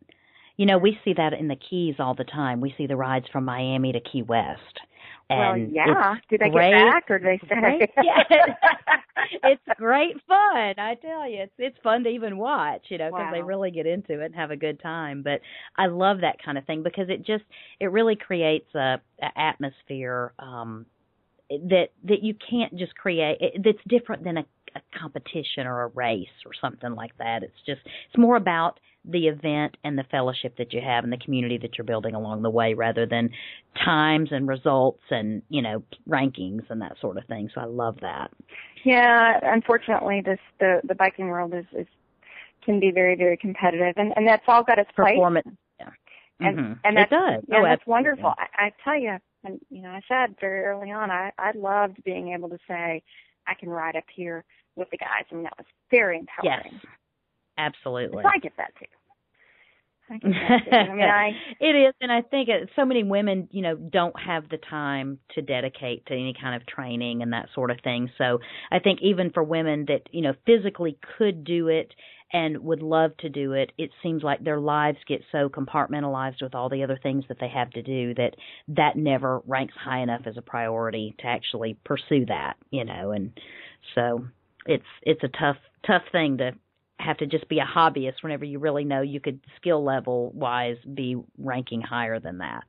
You know, we see that in the Keys all the time. We see the rides from Miami to Key West. Well, yeah. Did they great. get back, or did they stay? Yeah. it's great fun. I tell you, it's it's fun to even watch. You know, because they really get into it and have a good time. But I love that kind of thing because it just it really creates a, a atmosphere um, that that you can't just create. It, that's different than a, a competition or a race or something like that. It's just it's more about the event and the fellowship that you have and the community that you're building along the way rather than times and results and you know rankings and that sort of thing so i love that Yeah, unfortunately, this the the biking world is is can be very very competitive, and and that's all got its place. performance yeah And- Mhm. and it does Yeah, oh, that's absolutely. wonderful. I, I tell you, and you know, I said very early on, I I loved being able to say I can ride up here with the guys, and that was very yes empowering. Absolutely So I get that too. I can I mean, I it is, and I think it, so many women, you know, don't have the time to dedicate to any kind of training and that sort of thing. So I think even for women that you know physically could do it and would love to do it, it seems like their lives get so compartmentalized with all the other things that they have to do that that never ranks high enough as a priority to actually pursue that, you know, and so it's it's a tough tough thing to have to just be a hobbyist whenever you really know you could skill level wise be ranking higher than that.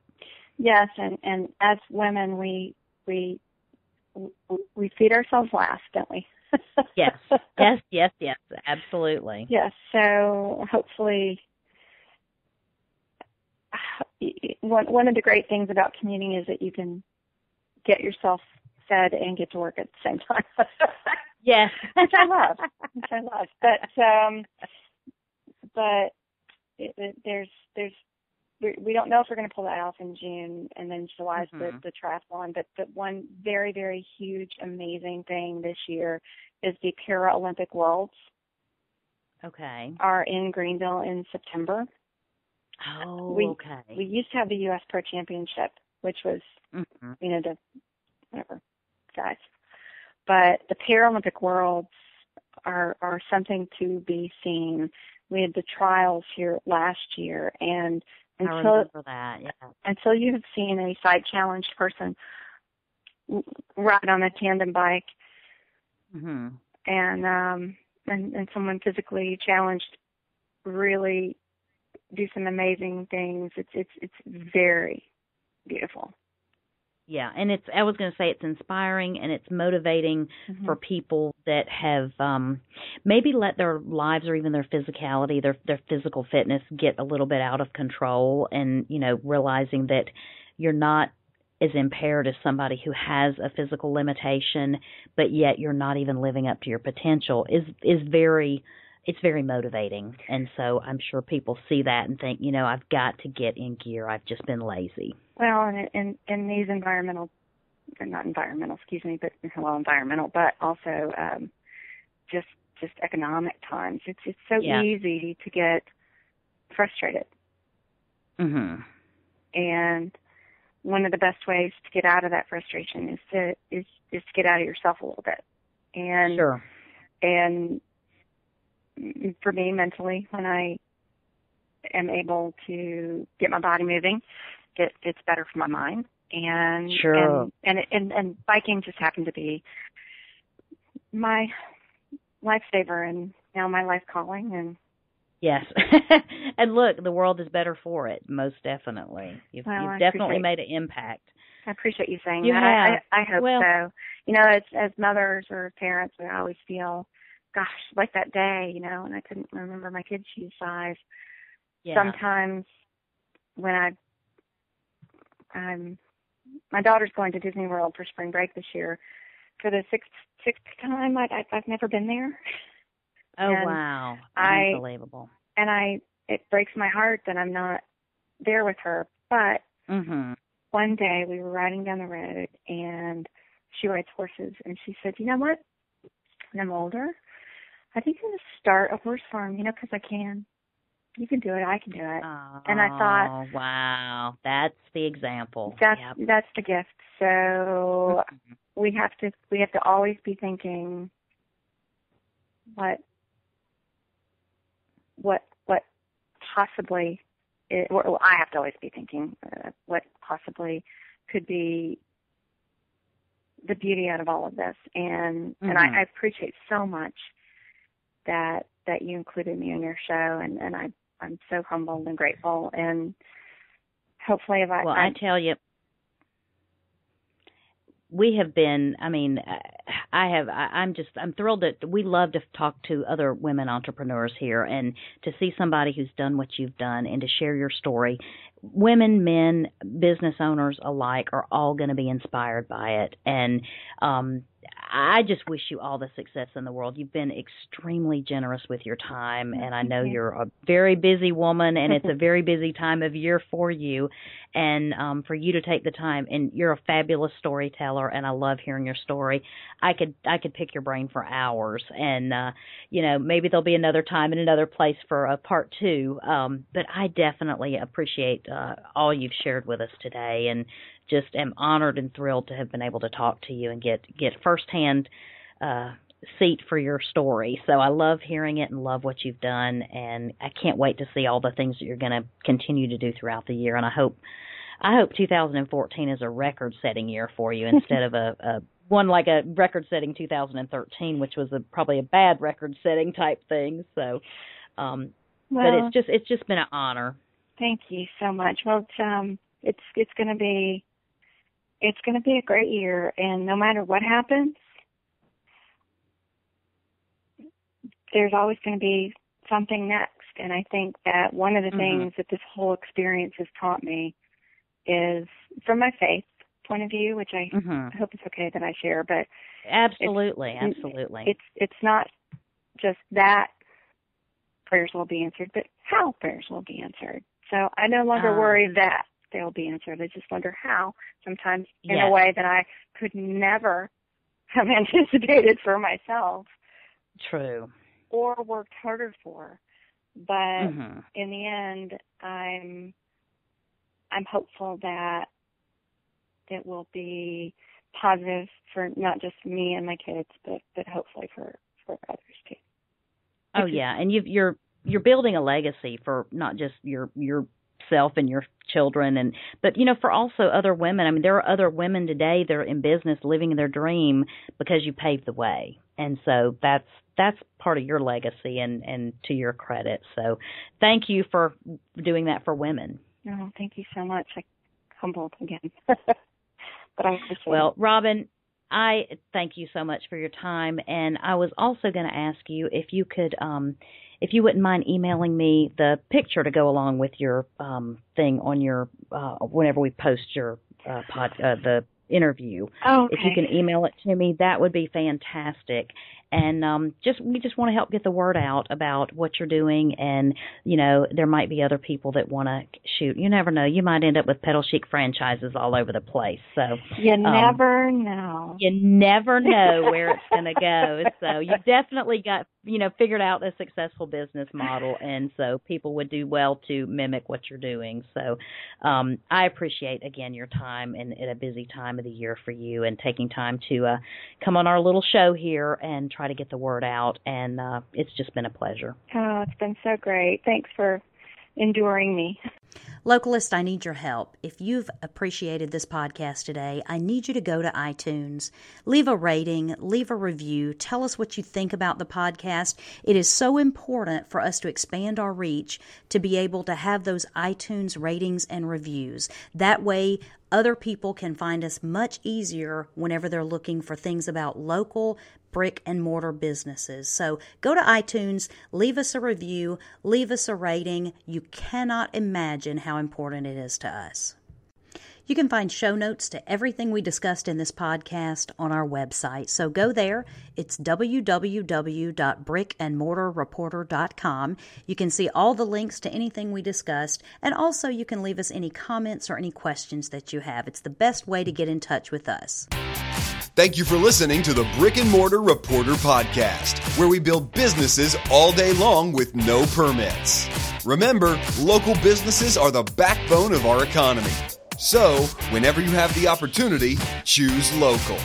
Yes, and and as women we we we feed ourselves last, don't we? yes, yes, yes, yes, absolutely. Yes, so hopefully one one of the great things about commuting is that you can get yourself fed and get to work at the same time. Yes, which I love, which I love. But um, but it, it, there's there's we don't know if we're going to pull that off in June, and then July is mm-hmm. the, the triathlon. But the one very very huge amazing thing this year is the Paralympic Worlds. Okay. Are in Greenville in September. Oh, we, okay. We used to have the U.S. Pro Championship, which was mm-hmm. you know the whatever guys but the Paralympic Worlds are are something to be seen. We had the trials here last year, and until that, yeah. until you have seen a sight challenged person ride on a tandem bike, mm-hmm. and um, and and someone physically challenged really do some amazing things. It's it's it's very beautiful yeah and it's i was going to say it's inspiring and it's motivating mm-hmm. for people that have um maybe let their lives or even their physicality their their physical fitness get a little bit out of control and you know realizing that you're not as impaired as somebody who has a physical limitation but yet you're not even living up to your potential is is very it's very motivating. And so i'm sure people see that and think you know i've got to get in gear. I've just been lazy well and in in these environmental not environmental excuse me but well environmental but also um just just economic times it's it's so yeah. easy to get frustrated mhm and one of the best ways to get out of that frustration is to is is to get out of yourself a little bit and sure and for me mentally when I am able to get my body moving. It, it's better for my mind. And sure. and and, and and biking just happened to be my lifesaver and now my life calling and Yes. and look, the world is better for it, most definitely. You've, well, you've definitely made an impact. I appreciate you saying you that. Have. I, I, I hope well, so. You know, as as mothers or parents, we always feel gosh, like that day, you know, and I couldn't remember my kid's shoe size. Yeah. Sometimes when I I'm my daughter's going to Disney World for spring break this year. For the sixth sixth time, I, I I've never been there. Oh and wow, I, unbelievable! And I it breaks my heart that I'm not there with her. But mm-hmm. one day we were riding down the road and she rides horses and she said, "You know what? When I'm older, I think I'm going to start a horse farm, you know, because I can. You can do it. I can do it. Oh, and I thought, wow, that's the example. That's yep. that's the gift. So mm-hmm. we have to we have to always be thinking what what what possibly it, well, I have to always be thinking uh, what possibly could be the beauty out of all of this and mm-hmm. and I, I appreciate so much that that you included me in your show, and and I I'm so humbled and grateful, and hopefully if I well I, I tell you we have been i mean i have I, i'm just i'm thrilled that we love to talk to other women entrepreneurs here and to see somebody who's done what you've done and to share your story. Women men business owners alike are all going to be inspired by it. And um I just wish you all the success in the world. You've been extremely generous with your time, and I know you're a very busy woman, and it's a very busy time of year for you. And um, for you to take the time, and you're a fabulous storyteller, and I love hearing your story. I could I could pick your brain for hours, and uh, you know maybe there'll be another time and another place for a part two. Um, but I definitely appreciate uh, all you've shared with us today, and just am honored and thrilled to have been able to talk to you and get get firsthand uh, seat for your story. So I love hearing it and love what you've done, and I can't wait to see all the things that you're going to continue to do throughout the year. And I hope I hope 2014 is a record-setting year for you instead of a, a one like a record-setting 2013, which was a, probably a bad record-setting type thing. So, um, well, but it's just it's just been an honor. Thank you so much. Well, it's, um, it's it's going to be it's going to be a great year, and no matter what happens, there's always going to be something next. And I think that one of the mm-hmm. things that this whole experience has taught me is from my faith point of view, which I mm-hmm. hope it's okay that I share, but absolutely, it's, absolutely, it's it's not just that prayers will be answered, but how prayers will be answered. So I no longer uh, worry that they'll be answered. I just wonder how, sometimes in yes. a way that I could never have anticipated for myself. True. Or worked harder for. But mm-hmm. in the end, I'm I'm hopeful that it will be positive for not just me and my kids, but but hopefully for for others too. Oh yeah, and you you're you're building a legacy for not just your your yourself and your children and but you know for also other women i mean there are other women today that are in business living their dream because you paved the way. And so that's that's part of your legacy and and to your credit. So thank you for doing that for women. Oh thank you so much. I humbled again. But i appreciate well robin I thank you so much for your time, and I was also going to ask you if you could um, if you wouldn't mind emailing me the picture to go along with your um, thing on your uh, whenever we post your uh, pod uh, the interview. Oh, okay. If you can email it to me, that would be fantastic and um, just we just want to help get the word out about what you're doing and you know there might be other people that want to shoot. You never know. You might end up with pedal chic franchises all over the place. So you um, never know. you never know where it's going to go. So you definitely got you know figured out a successful business model and so people would do well to mimic what you're doing. So um, i appreciate again your time and at a busy time of the year for you and taking time to uh, come on our little show here and try to get the word out. And uh, it's just been a pleasure. Oh, it's been so great. Thanks for enduring me. Localist, I need your help. If you've appreciated this podcast today, I need you to go to iTunes, leave a rating, leave a review, tell us what you think about the podcast. It is so important for us to expand our reach to be able to have those iTunes ratings and reviews. That way, other people can find us much easier whenever they're looking for things about local brick and mortar businesses. So go to iTunes, leave us a review, leave us a rating. You cannot imagine how important it is to us. You can find show notes to everything we discussed in this podcast on our website. So go there. It's www.brickandmortarreporter.com. You can see all the links to anything we discussed, and also you can leave us any comments or any questions that you have. It's the best way to get in touch with us. Thank you for listening to the Brick and Mortar Reporter Podcast, where we build businesses all day long with no permits. Remember, local businesses are the backbone of our economy. So, whenever you have the opportunity, choose local.